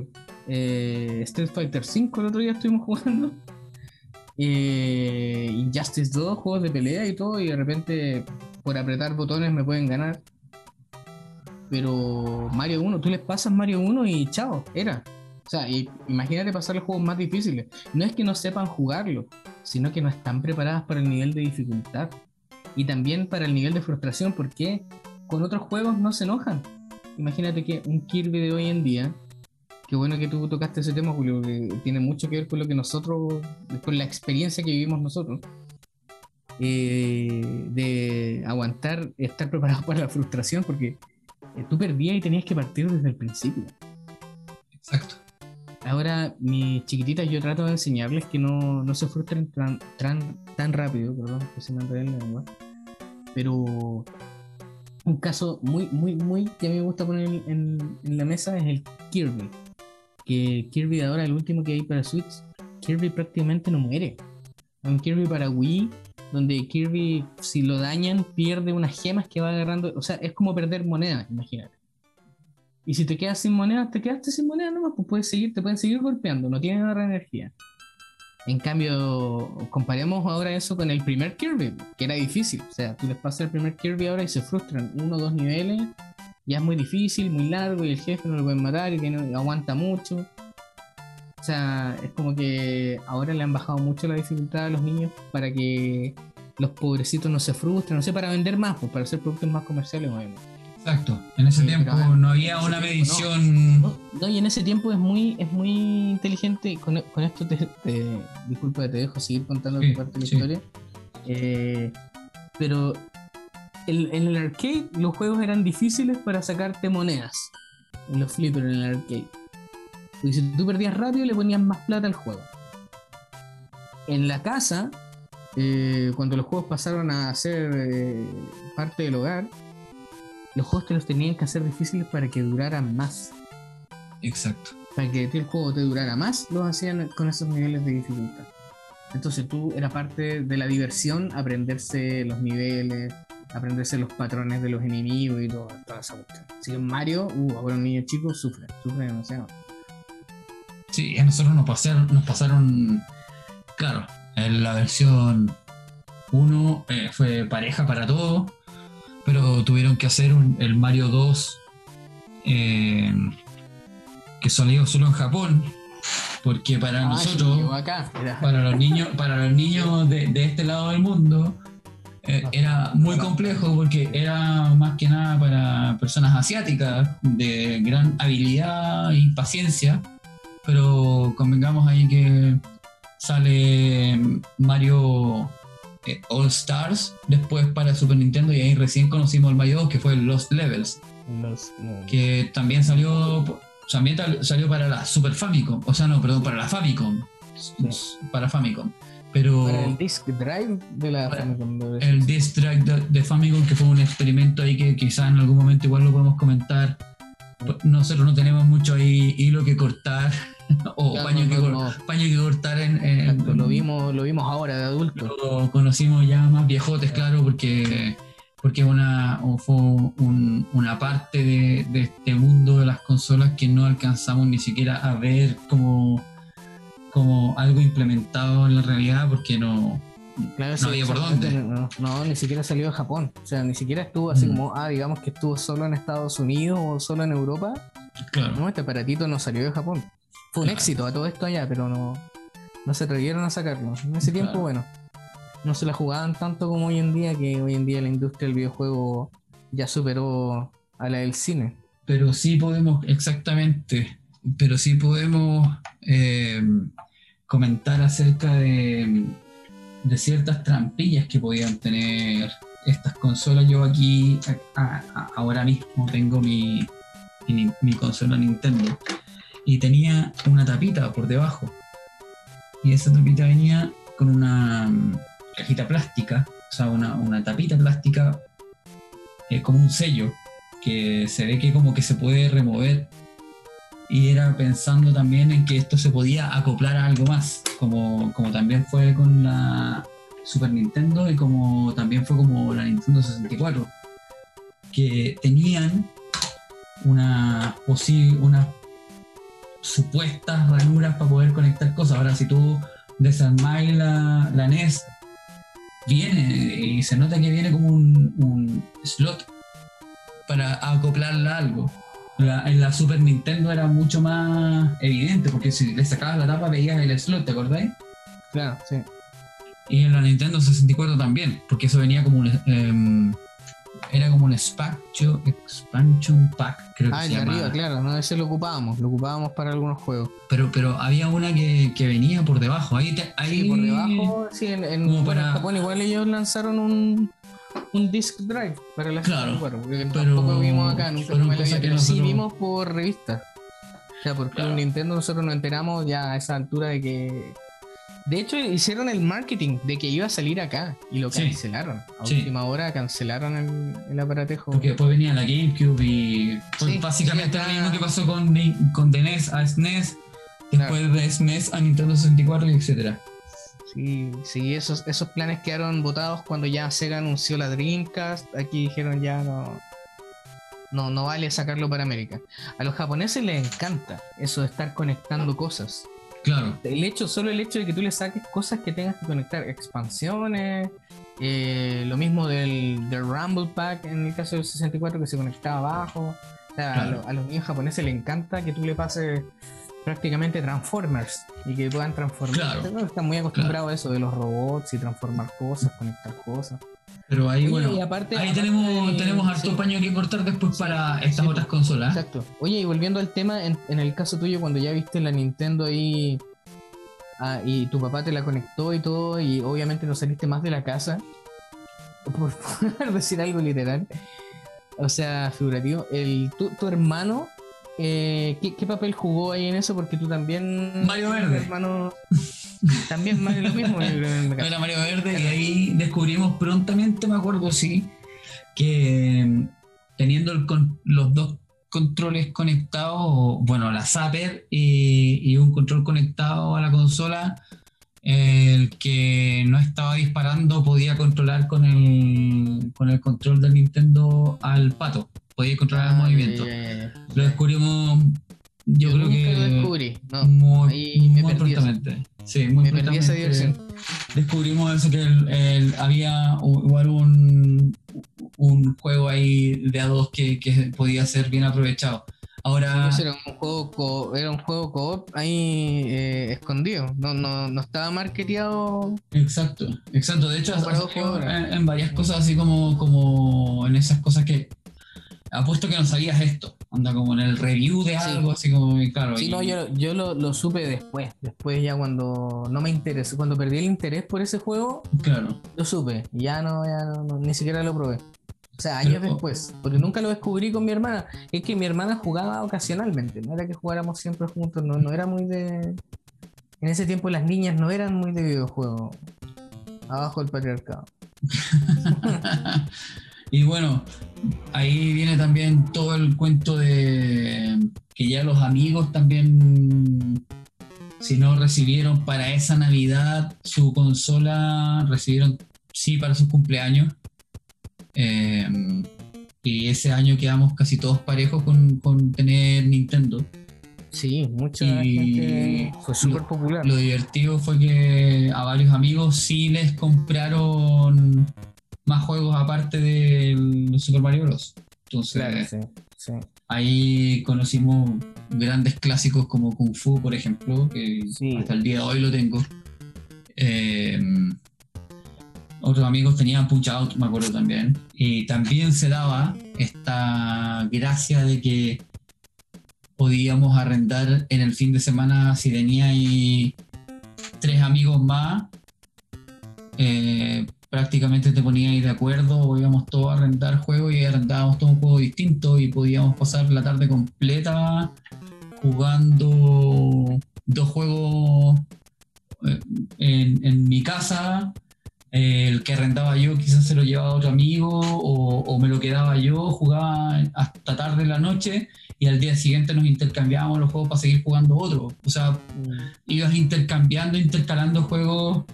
eh, Street Fighter 5 el otro día estuvimos [laughs] jugando. Eh, Injustice 2, juegos de pelea y todo, y de repente por apretar botones me pueden ganar. Pero Mario 1, tú les pasas Mario 1 y chao, era. O sea, imagínate pasar los juegos más difíciles. No es que no sepan jugarlo, sino que no están preparadas para el nivel de dificultad. Y también para el nivel de frustración, porque con otros juegos no se enojan. Imagínate que un Kirby de hoy en día, qué bueno que tú tocaste ese tema, Julio, que tiene mucho que ver con lo que nosotros, con la experiencia que vivimos nosotros. Eh, de aguantar, estar preparado para la frustración, porque eh, tú perdías y tenías que partir desde el principio. Exacto. Ahora, mis chiquititas, yo trato de enseñarles que no, no se frustren tan, tan, rápido, perdón, que se me la lengua. Pero un caso muy, muy, muy que a mí me gusta poner en, la mesa es el Kirby. Que Kirby de ahora, el último que hay para Switch, Kirby prácticamente no muere. Un Kirby para Wii, donde Kirby, si lo dañan, pierde unas gemas que va agarrando. O sea, es como perder monedas, imagínate. Y si te quedas sin monedas, te quedaste sin monedas nomás, pues puedes seguir, te pueden seguir golpeando, no tiene nada de energía. En cambio, comparemos ahora eso con el primer Kirby, que era difícil. O sea, tú les pasas el primer Kirby ahora y se frustran uno o dos niveles, ya es muy difícil, muy largo, y el jefe no lo pueden matar y aguanta mucho. O sea, es como que ahora le han bajado mucho la dificultad a los niños para que los pobrecitos no se frustren, no sé, para vender más, pues para hacer productos más comerciales, obviamente. Exacto. En ese tiempo no había una medición. No, y en ese tiempo es muy, es muy inteligente. Con, esto te, disculpa, te dejo seguir contando tu parte de la historia. Eh, pero en el arcade los juegos eran difíciles para sacarte monedas. En los flippers en el arcade. Porque si tú perdías rápido le ponías más plata al juego. En la casa, eh, cuando los juegos pasaron a ser eh, parte del hogar, los juegos te los tenían que hacer difíciles para que duraran más. Exacto. Para que el juego te durara más, los hacían con esos niveles de dificultad. Entonces tú era parte de la diversión aprenderse los niveles, aprenderse los patrones de los enemigos y todo, toda esa cuestión. Así que Mario, uh, ahora un niño chico sufre, sufre demasiado. Sí, a nosotros nos pasaron, nos pasaron claro, en la versión 1 eh, fue pareja para todo pero tuvieron que hacer el Mario 2 eh, que salió solo en Japón porque para ah, nosotros para los niños para los niños de, este lado del mundo eh, era muy complejo porque era más que nada para personas asiáticas de gran habilidad y paciencia pero convengamos ahí que sale Mario eh, All Stars después para Super Nintendo y ahí recién conocimos el Mario 2 que fue Lost Levels. Que también salió también salió para la Super Famicom, o sea, no, perdón, para la Famicom. Para Famicom. Pero para el Disk Drive de la Famicom. El Disk Drive de, Famicom, que fue un experimento ahí que quizás en algún momento igual lo podemos comentar. Nosotros no tenemos mucho ahí hilo que cortar [laughs] o paño, que, cortar en, lo vimos lo vimos ahora de adulto lo conocimos ya más viejotes claro porque porque una fue una parte de, este mundo de las consolas que no alcanzamos ni siquiera a ver como como algo implementado en la realidad porque no no había por dónde. No, ni siquiera salió de Japón. O sea, ni siquiera estuvo así mm. como, ah, digamos que estuvo solo en Estados Unidos o solo en Europa. Claro. No, este aparatito no salió de Japón. Fue un éxito a todo esto allá, pero no, no se atrevieron a sacarlo. En ese tiempo, bueno, no se la jugaban tanto como hoy en día, que hoy en día la industria del videojuego ya superó a la del cine. Pero sí podemos, exactamente, pero sí podemos eh, comentar acerca de, de, ciertas trampillas que podían tener estas consolas. Yo aquí, ahora mismo, tengo mi, mi consola Nintendo y tenía una tapita por debajo. Y esa tapita venía con una mm, cajita plástica, o sea, una, tapita plástica eh, como un sello, que se ve que como que se puede remover. Y era pensando también en que esto se podía acoplar a algo más, como, como también fue con la Super Nintendo y como también fue como la Nintendo 64, que tenían una, una supuestas ranuras para poder conectar cosas. Ahora, si tú desarmáis la, la NES, viene y se nota que viene como un, un slot para acoplarla a algo. La- en la Super Nintendo era mucho más evidente, porque si le sacabas la tapa veías el slot, ¿te acordáis? Claro, sí. Y en la Nintendo 64 también, porque eso venía como un. em, era como un expansion, expansion pack, creo que Ah, se llamaba. arriba, claro, no, ese lo ocupábamos, lo ocupábamos para algunos juegos. Pero, pero había una que, que venía por debajo. Ahí, te- ahí Sí, por debajo, sí, en, en- Como bueno, en para- Japón igual ellos lanzaron un, un disc drive para la Claro, 64, porque pero tampoco vimos acá, nunca que pero sí vimos por revistas. O sea, porque Claro. en Nintendo nosotros nos enteramos ya a esa altura de que... De hecho, hicieron el marketing de que iba a salir acá y lo Sí. cancelaron. A Sí. última hora cancelaron el, el aparatejo. Porque después venía la GameCube y fue Sí, básicamente lo mismo que pasó con, con de NES a SNES, después de SNES a Nintendo 64 y etcétera. Sí, sí, esos, esos planes quedaron votados cuando ya Sega anunció la Dreamcast. Aquí dijeron ya no, no, no vale sacarlo para América. A los japoneses les encanta eso de estar conectando cosas. Claro, El hecho, solo el hecho de que tú le saques cosas que tengas que conectar, expansiones, eh, lo mismo del, del Rumble Pack en el caso del 64 que se conectaba abajo. O sea, a, Claro. lo- a los niños japoneses les encanta que tú le pases prácticamente Transformers y que puedan transformar. Claro. Están muy acostumbrados a eso de los robots y transformar cosas, conectar cosas. Pero ahí Oye, bueno, y aparte- ahí aparte- tenemos, tenemos harto sí. paño que cortar después para estas sí, otras consolas. Exacto. Oye, y volviendo al tema, en, en el caso tuyo, cuando ya viste la Nintendo ahí ah, y tu papá te la conectó y todo, y obviamente no saliste más de la casa, por, por [laughs] decir algo literal, o sea, figurativo, el, tu, tu hermano, eh, ¿qué, qué papel jugó ahí en eso? Porque tú también... Mario Verde. Hermano, [laughs] también Mario lo mismo, [laughs] caso. Era Mario Verde y ahí descubrimos prontamente, me acuerdo, sí, que mm, teniendo el con- los dos controles conectados, bueno, la Zapper y, y un control conectado a la consola, el que no estaba disparando podía controlar con el, con el control del Nintendo al pato, podía controlar el Ah, movimiento. Lo descubrimos, yo, creo que lo descubrí, no. muy, ahí me muy perdí eso. prontamente. Sí, muy Me perdí esa prontamente diversión. descubrimos eso que el- el- había igual un, un juego ahí de a dos que, que podía ser bien aprovechado. Ahora, Pues era un juego co- era un juego co-op ahí eh, escondido. No, no, no estaba marketeado. exacto, exacto. De hecho, en, en varias cosas así como, como en esas cosas que apuesto que no sabías esto. Anda como en el review de Sí. algo, así como, claro. Sí, y- no, yo, yo lo, lo supe después. Después ya cuando no me interesó, cuando perdí el interés por ese juego, Claro, lo supe. Ya no, ya no, no, ni siquiera lo probé. O sea, años Pero- después. Porque nunca lo descubrí con mi hermana. Es que mi hermana jugaba ocasionalmente. No era que jugáramos siempre juntos. No, no era muy de. En ese tiempo las niñas no eran muy de videojuego. Abajo el patriarcado. [laughs] y bueno, ahí viene también todo el cuento de que ya los amigos también, si no recibieron para esa Navidad su consola, recibieron sí para sus cumpleaños. Eh, y ese año quedamos casi todos parejos con, con tener Nintendo. Sí, mucha Y gente fue súper popular. Lo divertido fue que a varios amigos sí les compraron más juegos aparte del Super Mario Bros. Entonces sí, sí. ahí conocimos grandes clásicos como Kung Fu, por ejemplo, que hasta el día de hoy lo tengo. Eh, otros amigos tenían Punch Out, me acuerdo también. Y también se daba esta gracia de que podíamos arrendar en el fin de semana si tenía ahí tres amigos más. eh, prácticamente te ponías de acuerdo o íbamos todos a arrendar juegos y arrendábamos todo un juego distinto y podíamos pasar la tarde completa jugando dos juegos eh, en, en mi casa. El que arrendaba yo quizás se lo llevaba a otro amigo o, o me lo quedaba yo, jugaba hasta tarde en la noche y al día siguiente nos intercambiábamos los juegos para seguir jugando otro. O sea, Mm, ibas intercambiando, intercalando juegos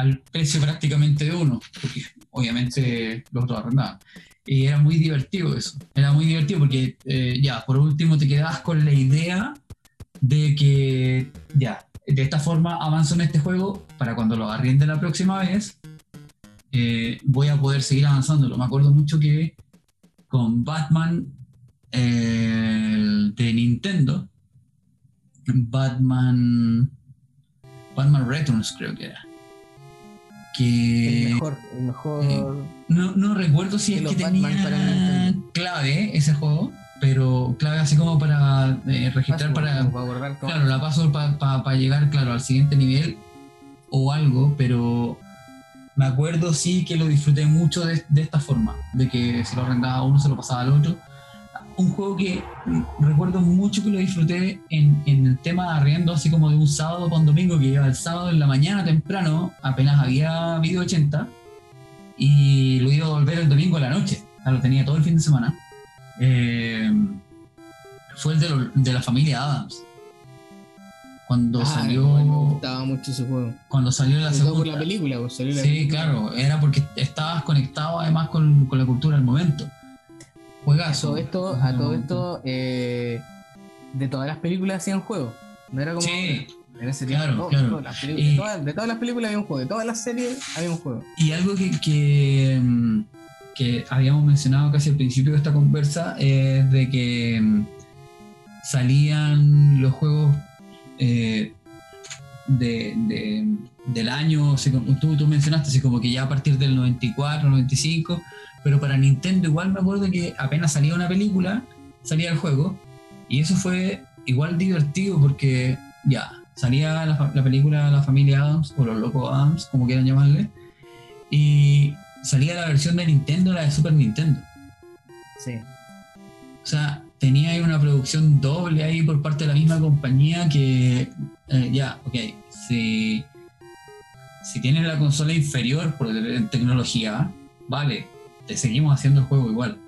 al precio prácticamente de uno, porque obviamente los otros arrendaban. Y era muy divertido eso, era muy divertido porque eh, ya, por último te quedabas con la idea de que ya, de esta forma avanzo en este juego para cuando lo arriende la próxima vez, eh, voy a poder seguir avanzándolo. Me acuerdo mucho que con Batman eh, de Nintendo, Batman, Batman Returns creo que era. Que El mejor, el mejor. eh, no, no recuerdo si es que Batman tenía clave ese juego, pero clave así como para eh, registrar password, para, para. Claro, la paso para llegar, claro, al siguiente nivel o algo, pero me acuerdo sí que lo disfruté mucho de, de esta forma, de que se lo arrendaba a uno, se lo pasaba al otro. Un juego que mm, recuerdo mucho que lo disfruté en, en el tema de arriendo, así como de un sábado para un domingo, que iba el sábado en la mañana temprano, apenas había video 80, y lo iba a volver el domingo a la noche, sea, lo tenía todo el fin de semana. Eh, fue el de, lo- de la familia Adams. Cuando Ah, salió. me gustaba mucho ese juego. Cuando salió la todo por segunda. la película, pues, salió la Sí, película. claro, era porque estabas conectado además con, con la cultura del momento. A Juegazo. todo esto, a todo esto eh, de todas las películas hacían juegos. No era como Sí, en ese claro, tiempo. claro. todas las de, todas, de todas las películas había un juego, de todas las series había un juego. y algo que, que, que habíamos mencionado casi al principio de esta conversa es de que mm, salían los juegos eh, de, de- del año, tú, tú mencionaste, así como que ya a partir del 94, 95, pero para Nintendo igual me acuerdo que apenas salía una película, salía el juego, y eso fue igual divertido porque ya, salía la, la película La familia Adams, o los locos Adams, como quieran llamarle, y salía la versión de Nintendo, la de Super Nintendo. Sí. O sea, tenía ahí una producción doble ahí por parte de la misma compañía que, eh, ya, ok, si, si tienes la consola inferior por en tecnología, vale, seguimos haciendo el juego igual.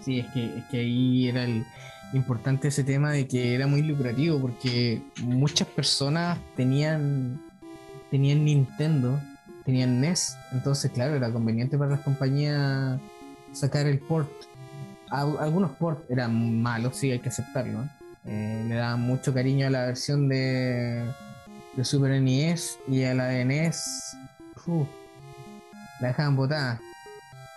Sí, es que, es que ahí era el importante ese tema de que era muy lucrativo porque muchas personas tenían tenían Nintendo, tenían NES, entonces claro, era conveniente para las compañías sacar el port. Al- algunos ports eran malos, sí, hay que aceptarlo. Eh, le daban mucho cariño a la versión de, de Super NES y a la de NES. la dejaban botada.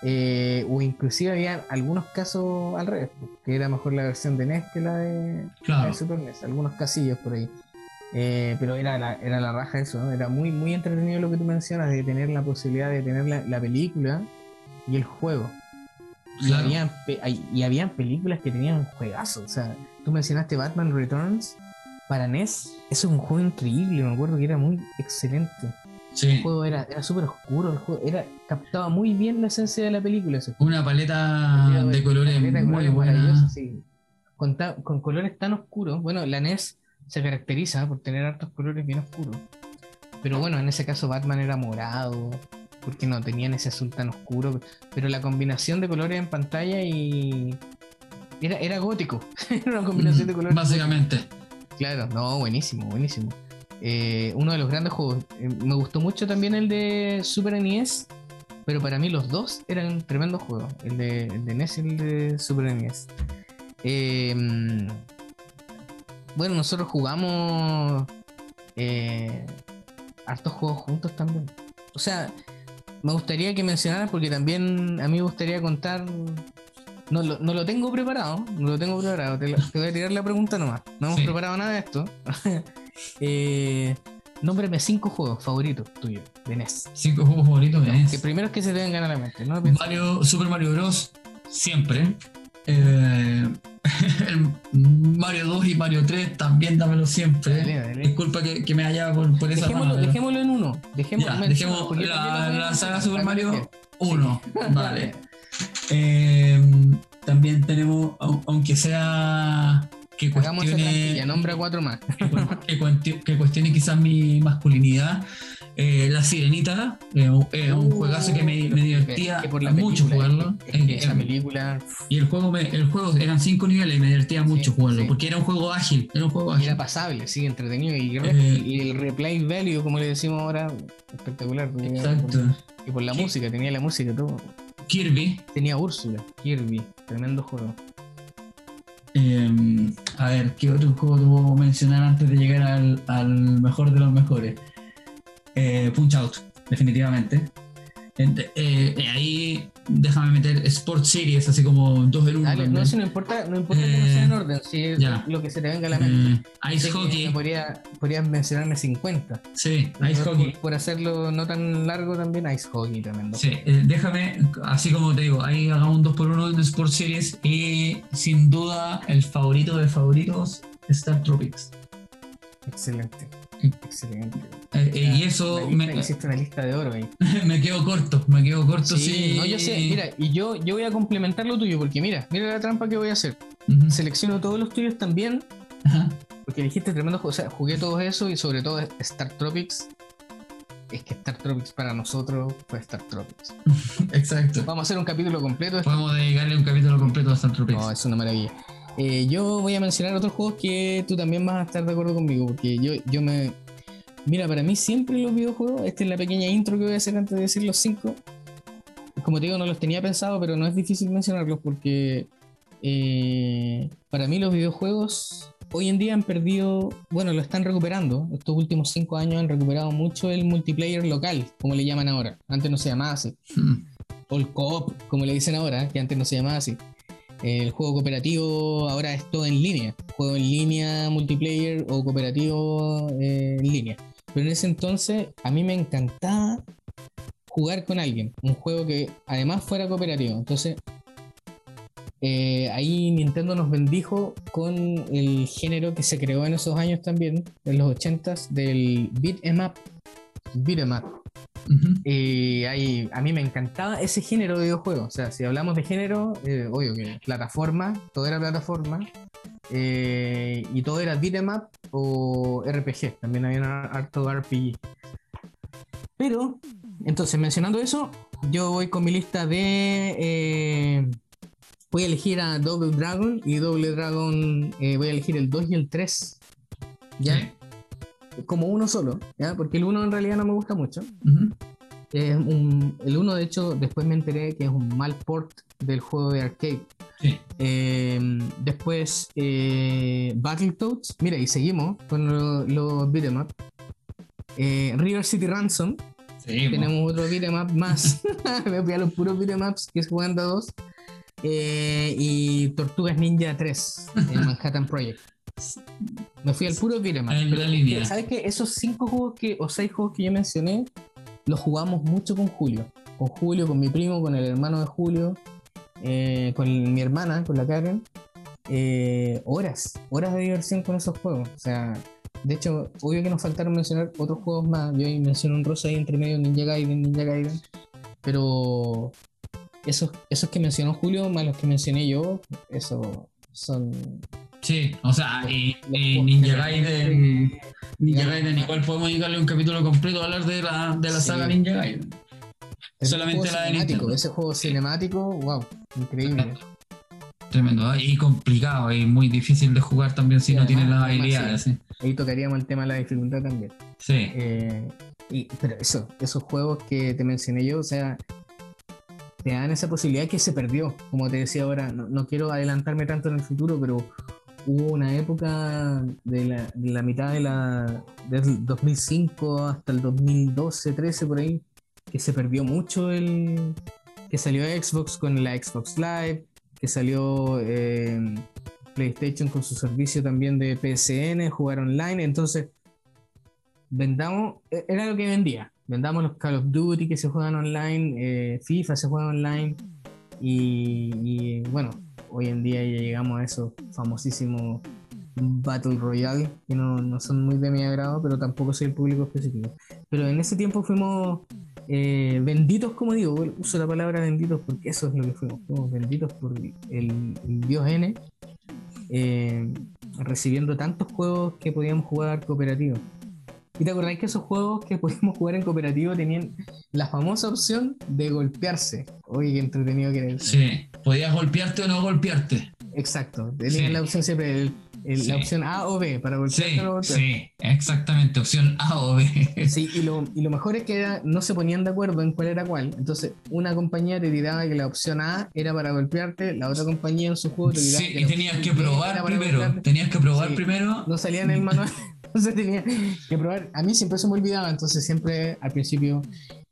Eh, o inclusive había algunos casos al revés, que era mejor la versión de NES que la de, la de Claro, Super NES, algunos casillos por ahí. Eh, pero era la, era la raja eso, ¿no? era muy, muy entretenido lo que tú mencionas, de tener la posibilidad de tener la, la película y el juego. Y, habían, y habían películas que tenían un juegazo. O sea, tú mencionaste Batman Returns para NES. Eso es un juego increíble. Me acuerdo que era muy excelente. El juego era, era súper oscuro. El juego era, captaba muy bien la esencia de la película. Ese. Una paleta de colores paleta muy colores buena. maravillosa, sí. Con, ta- con colores tan oscuros. Bueno, la NES se caracteriza por tener hartos colores bien oscuros. Pero bueno, en ese caso Batman era morado. Porque no tenían ese azul tan oscuro. Pero la combinación de colores en pantalla y. Era, era gótico. [laughs] era una combinación de colores. Básicamente. Claro, no, buenísimo, buenísimo. Eh, uno de los grandes juegos. Eh, me gustó mucho también el de Super NES, pero para mí los dos eran tremendos juegos. El de, el de NES y el de Super NES. Eh, bueno, nosotros jugamos eh, hartos juegos juntos también. O sea, me gustaría que mencionaras, porque también a mí me gustaría contar. No lo, no lo tengo preparado, no lo tengo preparado. Te, voy a tirar la pregunta nomás. No hemos Sí. preparado nada de esto. [laughs] eh, nómbrame cinco juegos favoritos tuyos de NES. Cinco juegos favoritos de Que NES. primero es que se te vengan a la mente, ¿no? Mario, Super Mario Bros. Siempre. Eh, [laughs] el Mario 2 y Mario 3 también dámelo siempre. Dale, dale. Disculpa que, que me haya por, por esa Dejémoslo, rama, pero- dejémoslo en uno. Dejémoslo, Ya, yo la- la saga Super para Mario que- Uno. [laughs] Vale. Eh, también tenemos, au- aunque sea que cuestione, nombra cuatro más. que, cuestione quizás mi masculinidad. eh, la Sirenita eh, es un juegazo que me, me divertía Que por la mucho película, jugarlo. es que Eh, esa eh, película y el juego, me- el juego eran cinco niveles y me divertía mucho Sí, jugarlo sí. porque era un juego ágil. Era un juego ágil. era pasable, sí, entretenido. Y, Eh, el replay value, como le decimos ahora, espectacular. Exacto. Y por la música, tenía la música todo. Kirby. Tenía Úrsula, Kirby, tremendo juego. Eh, A ver, ¿qué otro juego puedo mencionar antes de llegar al, mejor de los mejores? Eh, Punch Out, definitivamente. Ent- eh, eh, ahí déjame meter Sport Series, así como dos en uno. Dale, no, también. si no importa, no importa que no Eh, sea en orden, si es ya. lo que se te venga a la mente. Eh, Ice Hockey, Podría, podrías mencionarme 50. sí, Ice Hockey. Por, por hacerlo no tan largo también, Ice Hockey tremendo. Sí, eh, déjame, así como te digo, ahí hagamos un 2x1 en Sport Series y sin duda el favorito de favoritos, Star Tropics. Excelente. Excelente. Eh, eh, y eso me, hiciste una lista de oro ahí. [laughs] me quedo corto, me quedo corto, sí. Sí, no, yo sé, mira, y yo, yo voy a complementar lo tuyo, porque mira, mira la trampa que voy a hacer. Selecciono todos los tuyos también, Ajá. porque dijiste tremendo juego, o sea, jugué todo eso y sobre todo Star Tropics. Es que Star Tropics para nosotros fue Star Tropics. [laughs] Exacto. Vamos a hacer un capítulo completo. de Podemos dedicarle un capítulo completo a Star Tropics. No, es una maravilla. Eh, yo voy a mencionar otros juegos que tú también vas a estar de acuerdo conmigo, porque yo, yo me... Mira, para mí siempre los videojuegos, esta es la pequeña intro que voy a hacer antes de decir los cinco. Como te digo, no los tenía pensado, pero no es difícil mencionarlos porque eh, para mí los videojuegos hoy en día han perdido, bueno, lo están recuperando. Estos últimos cinco años han recuperado mucho el multiplayer local, como le llaman ahora. Antes no se llamaba así Mm. o el co-op, como le dicen ahora, que antes no se llamaba así. El juego cooperativo ahora es todo en línea. Juego en línea, multiplayer o cooperativo eh, en línea. Pero en ese entonces a mí me encantaba jugar con alguien. Un juego que además fuera cooperativo. Entonces eh, ahí Nintendo nos bendijo con el género que se creó en esos años también, en los 80s, del beat 'em up. Beat 'em up. Y ahí, a mí me encantaba ese género de videojuegos. O sea, si hablamos de género, eh, obvio que plataforma, todo era plataforma. eh, y todo era beat'em up o RPG. También había un harto RPG. Pero, entonces, mencionando eso, yo voy con mi lista de. eh, voy a elegir a Double Dragon y Double Dragon. voy a elegir el 2 y el 3. ¿Ya? Como uno solo, ¿ya? Porque el 1 en realidad no me gusta mucho. Ujú. Es un- el 1, de hecho, después me enteré que es un mal port del juego de arcade. Sí. Eh, después, eh, Battletoads. Mira, y seguimos con los lo beat'em up. Eh, River City Ransom. Sí. Tenemos otro beat'em up más. [laughs] me voy a los puros beat'em ups que es jugando a dos. Y Tortugas Ninja 3, el [laughs] Manhattan Project. Me fui al puro up. En la línea. ¿Sabes qué? Esos cinco juegos que, o seis juegos que yo mencioné, los jugamos mucho con Julio. Con Julio, con mi primo, con el hermano de Julio, eh, con mi hermana, con la Karen. Eh, horas, horas de diversión con esos juegos. O sea, de hecho, obvio que nos faltaron mencionar otros juegos más. Yo ahí mencioné un rosa ahí entre medio, Ninja Gaiden, Ninja Gaiden. Pero esos, esos que mencionó Julio, más los que mencioné yo, esos son Sí, o sea, y, Ninja Gaiden. Ninja. Gaiden, igual podemos dedicarle un capítulo completo a hablar de la, de la Sí. saga Ninja Gaiden. El Solamente la de cinemático, Nintendo. Ese juego cinemático, wow, increíble. Tremendo, ¿eh? y complicado, y muy difícil de jugar también si Sí, no tienes las habilidades. Sí. Ahí tocaríamos el tema de la dificultad también. Sí. Eh, y, pero eso, esos juegos que te mencioné yo, o sea, te dan esa posibilidad que se perdió. Como te decía ahora, no, no quiero adelantarme tanto en el futuro, pero hubo una época de la, de la mitad de la, del 2005 hasta el 2012, 13 por ahí, que se perdió mucho el que salió Xbox con la Xbox Live, que salió eh, PlayStation con su servicio también de PSN, jugar online, entonces vendamos, e- era lo que vendía. Vendamos los Call of Duty que se juegan online, eh, FIFA se juega online. Y, bueno, hoy en día ya llegamos a esos famosísimos Battle Royale, que no, no son muy de mi agrado, pero tampoco soy el público específico. Pero en ese tiempo fuimos eh, benditos, como digo, uso la palabra benditos porque eso es lo que fuimos. Fuimos benditos por el, Dios N, eh, recibiendo tantos juegos que podíamos jugar cooperativo. ¿Y te acordáis que esos juegos que podíamos jugar en cooperativo tenían la famosa opción de golpearse? Oye, qué entretenido que era. Sí. Podías golpearte o no golpearte. Exacto, tenían Sí. la opción siempre el- la Sí. opción A o B para Sí, golpearte o golpear. sí, exactamente, opción A o B. [laughs] Sí, y lo, y lo mejor es que era- no se ponían de acuerdo en cuál era cuál. Entonces, una compañía te tiraba que la opción A era para golpearte, la otra compañía en su juego te tiraba Sí, que y tenías que probar primero. golpearte. Tenías que probar Sí. primero. No salía en el manual, [laughs] [laughs] entonces tenía que probar. A mí siempre se me olvidaba, entonces siempre al principio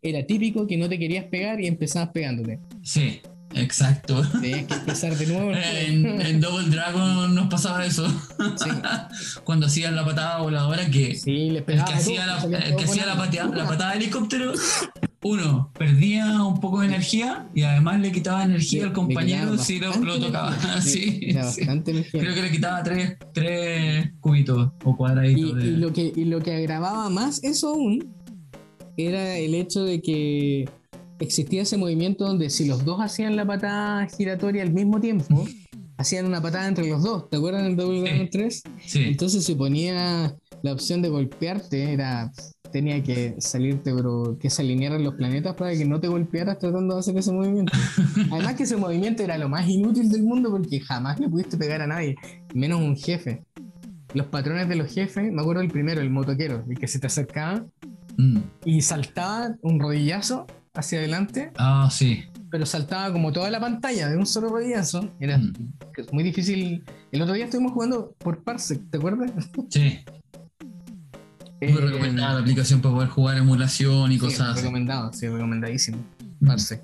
era típico que no te querías pegar y empezabas pegándote. Sí, exacto. Tenías que empezar de nuevo. [laughs] el En, Double Dragon nos pasaba eso. Sí. [laughs] Cuando hacían la patada voladora, que Sí, les el pegaba que hacía, la, el que hacía la, patea- la patada de helicóptero, uno, perdía un poco de energía y además le quitaba energía al compañero si lo, lo tocaba. energía. [laughs] Sí, era sí. Creo que le quitaba tres, tres cubitos o Y, cuadraditos. de- y lo que, y lo que agravaba más eso aún era el hecho de que existía ese movimiento donde si los dos hacían la patada giratoria al mismo tiempo, hacían una patada entre los dos. ¿Te acuerdas Sí. Dragon 3? Sí, Entonces se ponía la opción de golpearte, era tenía que salirte, pero que se alinearan los planetas para que no te golpearas tratando de hacer ese movimiento. [laughs] Además que ese movimiento era lo más inútil del mundo porque jamás le pudiste pegar a nadie, menos un jefe. Los patrones de los jefes, me acuerdo el primero, el motoquero, el que se te acercaba Mm. y saltaba un rodillazo hacia adelante, Ah, sí. pero saltaba como toda la pantalla de un solo rodillazo. Era Mm. muy difícil. El otro día estuvimos jugando por Parsec, ¿te acuerdas? Sí. [laughs] Muy Eh, recomendada la aplicación para poder jugar emulación y sí, cosas así. recomendado, sí, recomendadísimo. Mm. Parsec.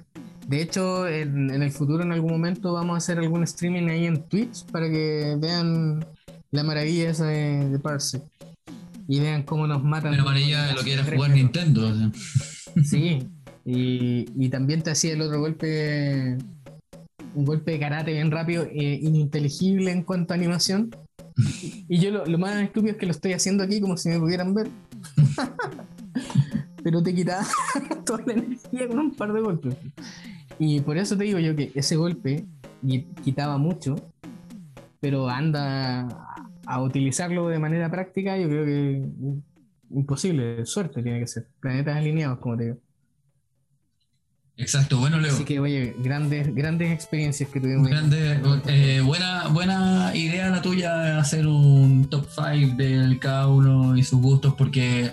De hecho, en, en el futuro, en algún momento, vamos a hacer algún streaming ahí en Twitch para que vean la maravilla esa de, de Parsec. Y vean cómo nos matan. Pero de lo que era jugar. Nintendo. o sea. Sí, y, y también te hacía el otro golpe, un golpe de karate bien rápido, e ininteligible en cuanto a animación. [laughs] Y yo lo, más estúpido es que lo estoy haciendo aquí como si me pudieran ver. [laughs] Pero te quitaba [laughs] toda la energía con un par de golpes. Y por eso te digo yo que ese golpe qui- quitaba mucho, pero anda a utilizarlo de manera práctica, yo creo que imposible, suerte tiene que ser. Planetas alineados, como te digo. Exacto, bueno, Leo. Así que, oye, grandes, grandes experiencias que tuvimos. ahí. Grande, eh, buena, buena idea la tuya de hacer un top 5 de cada uno y sus gustos porque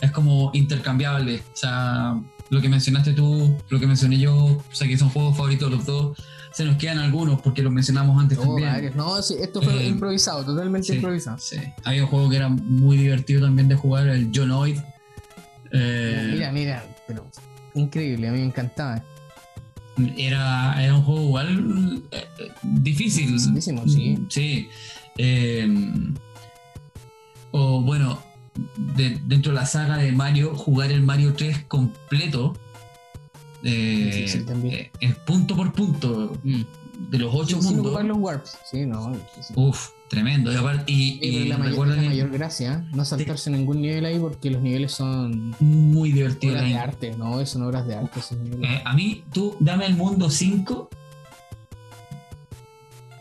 es como intercambiable. O sea, lo que mencionaste tú, lo que mencioné yo, o sea, que son juegos favoritos los dos, se nos quedan algunos porque los mencionamos antes Oh, también. varios. No, sí, esto fue Eh, improvisado, totalmente Sí, improvisado. sí. Hay un juego que era muy divertido también de jugar, el Jonoid. Eh, Mira, mira, pero increíble, a mí me encantaba. Era, era un juego igual eh, eh, difícil. Dificilísimo, sí. Sí. Eh, o bueno, de- dentro de la saga de Mario, jugar el Mario 3 completo. eh, Difícil también. eh, es punto por punto. De los ocho mundos. ocupar los warps. Sí, no. difícil. Uf, tremendo. Y, aparte- y- la, mayor, la gracia, no saltarse ningún nivel ahí porque los niveles son muy divertido. obras de arte, no, son obras de arte. Eh, a mí, tú dame el mundo 5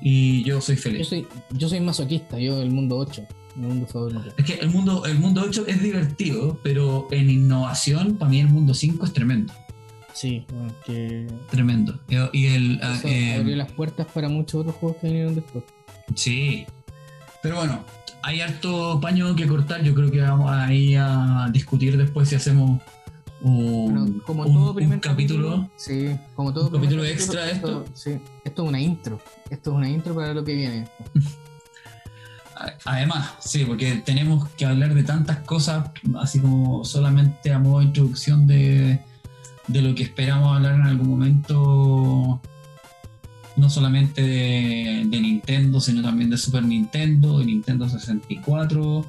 y yo soy Yo feliz. soy, yo soy masoquista, yo el mundo 8, mi mundo favorito. Es que el mundo, el mundo 8 es divertido, pero en innovación, para mí el mundo 5 es tremendo. Sí, bueno, que Tremendo. Y el. ah, eso eh, abrió las puertas para muchos otros juegos que vinieron después. sí. Pero bueno, hay harto paño que cortar. Yo creo que vamos ahí a discutir después si hacemos un, Bueno, como un- todo un primer capítulo. Sí, como todo un capítulo extra de esto. Sí, esto es una intro. Esto es una intro para lo que viene. Además, sí, porque tenemos que hablar de tantas cosas, así como solamente a modo de introducción de, de lo que esperamos hablar en algún momento, no solamente de, Nintendo, sino también de Super Nintendo, de Nintendo 64,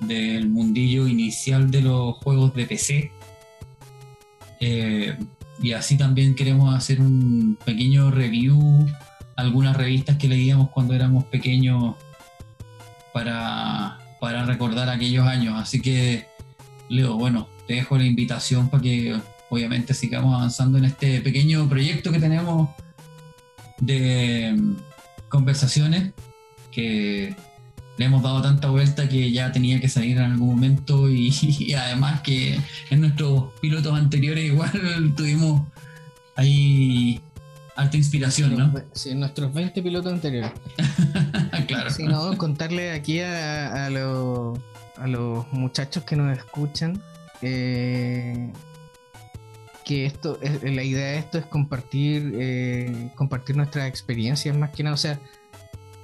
del mundillo inicial de los juegos de PC. Eh, y así también queremos hacer un pequeño review, algunas revistas que leíamos cuando éramos pequeños para, para recordar aquellos años. Así que, Leo, bueno, te dejo la invitación para que obviamente sigamos avanzando en este pequeño proyecto que tenemos de conversaciones que le hemos dado tanta vuelta que ya tenía que salir en algún momento y, [laughs] y además que en nuestros pilotos anteriores igual [laughs] tuvimos ahí alta inspiración, ¿no? Sí, nuestros 20 pilotos anteriores. [laughs] claro. Sí, no, contarle aquí a, a, los- a los muchachos que nos escuchan eh, que esto, es- la idea de esto es compartir, eh, compartir nuestras experiencias más que nada. O sea,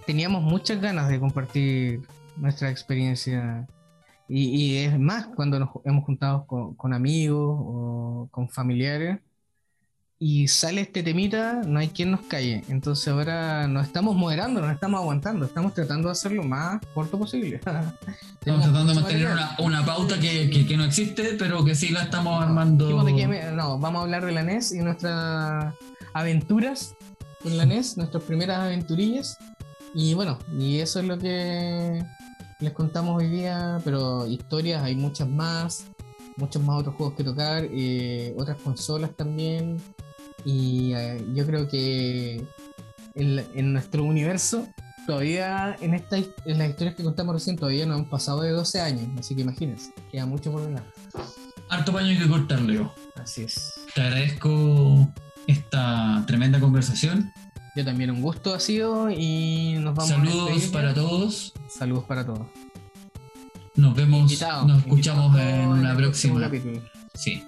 teníamos muchas ganas de compartir nuestra experiencia. Y, y es más, cuando nos hemos juntado con, con amigos o con familiares y sale este temita, no hay quien nos calle. Entonces ahora nos estamos moderando, nos estamos aguantando, estamos tratando de hacerlo lo más corto posible. [laughs] Estamos tratando de mantener una, una pauta que, que- que no existe, pero que sí la estamos armando. De no, vamos a hablar de la NES y nuestras aventuras con la NES, nuestras primeras aventurillas. Y bueno, y eso es lo que les contamos hoy día, pero historias hay muchas más, muchos más otros juegos que tocar, eh, otras consolas también. Y eh, yo creo que en, en nuestro universo, todavía en, esta, en las historias que contamos recién, todavía no han pasado de 12 años, así que imagínense, queda mucho por delante. Harto paño hay que cortar, Leo. Así es. Te agradezco esta tremenda conversación. Yo también un gusto ha sido y nos vamos a Saludos para todos. Saludos para todos. Nos vemos, nos escuchamos en una próxima. capítulo. Sí.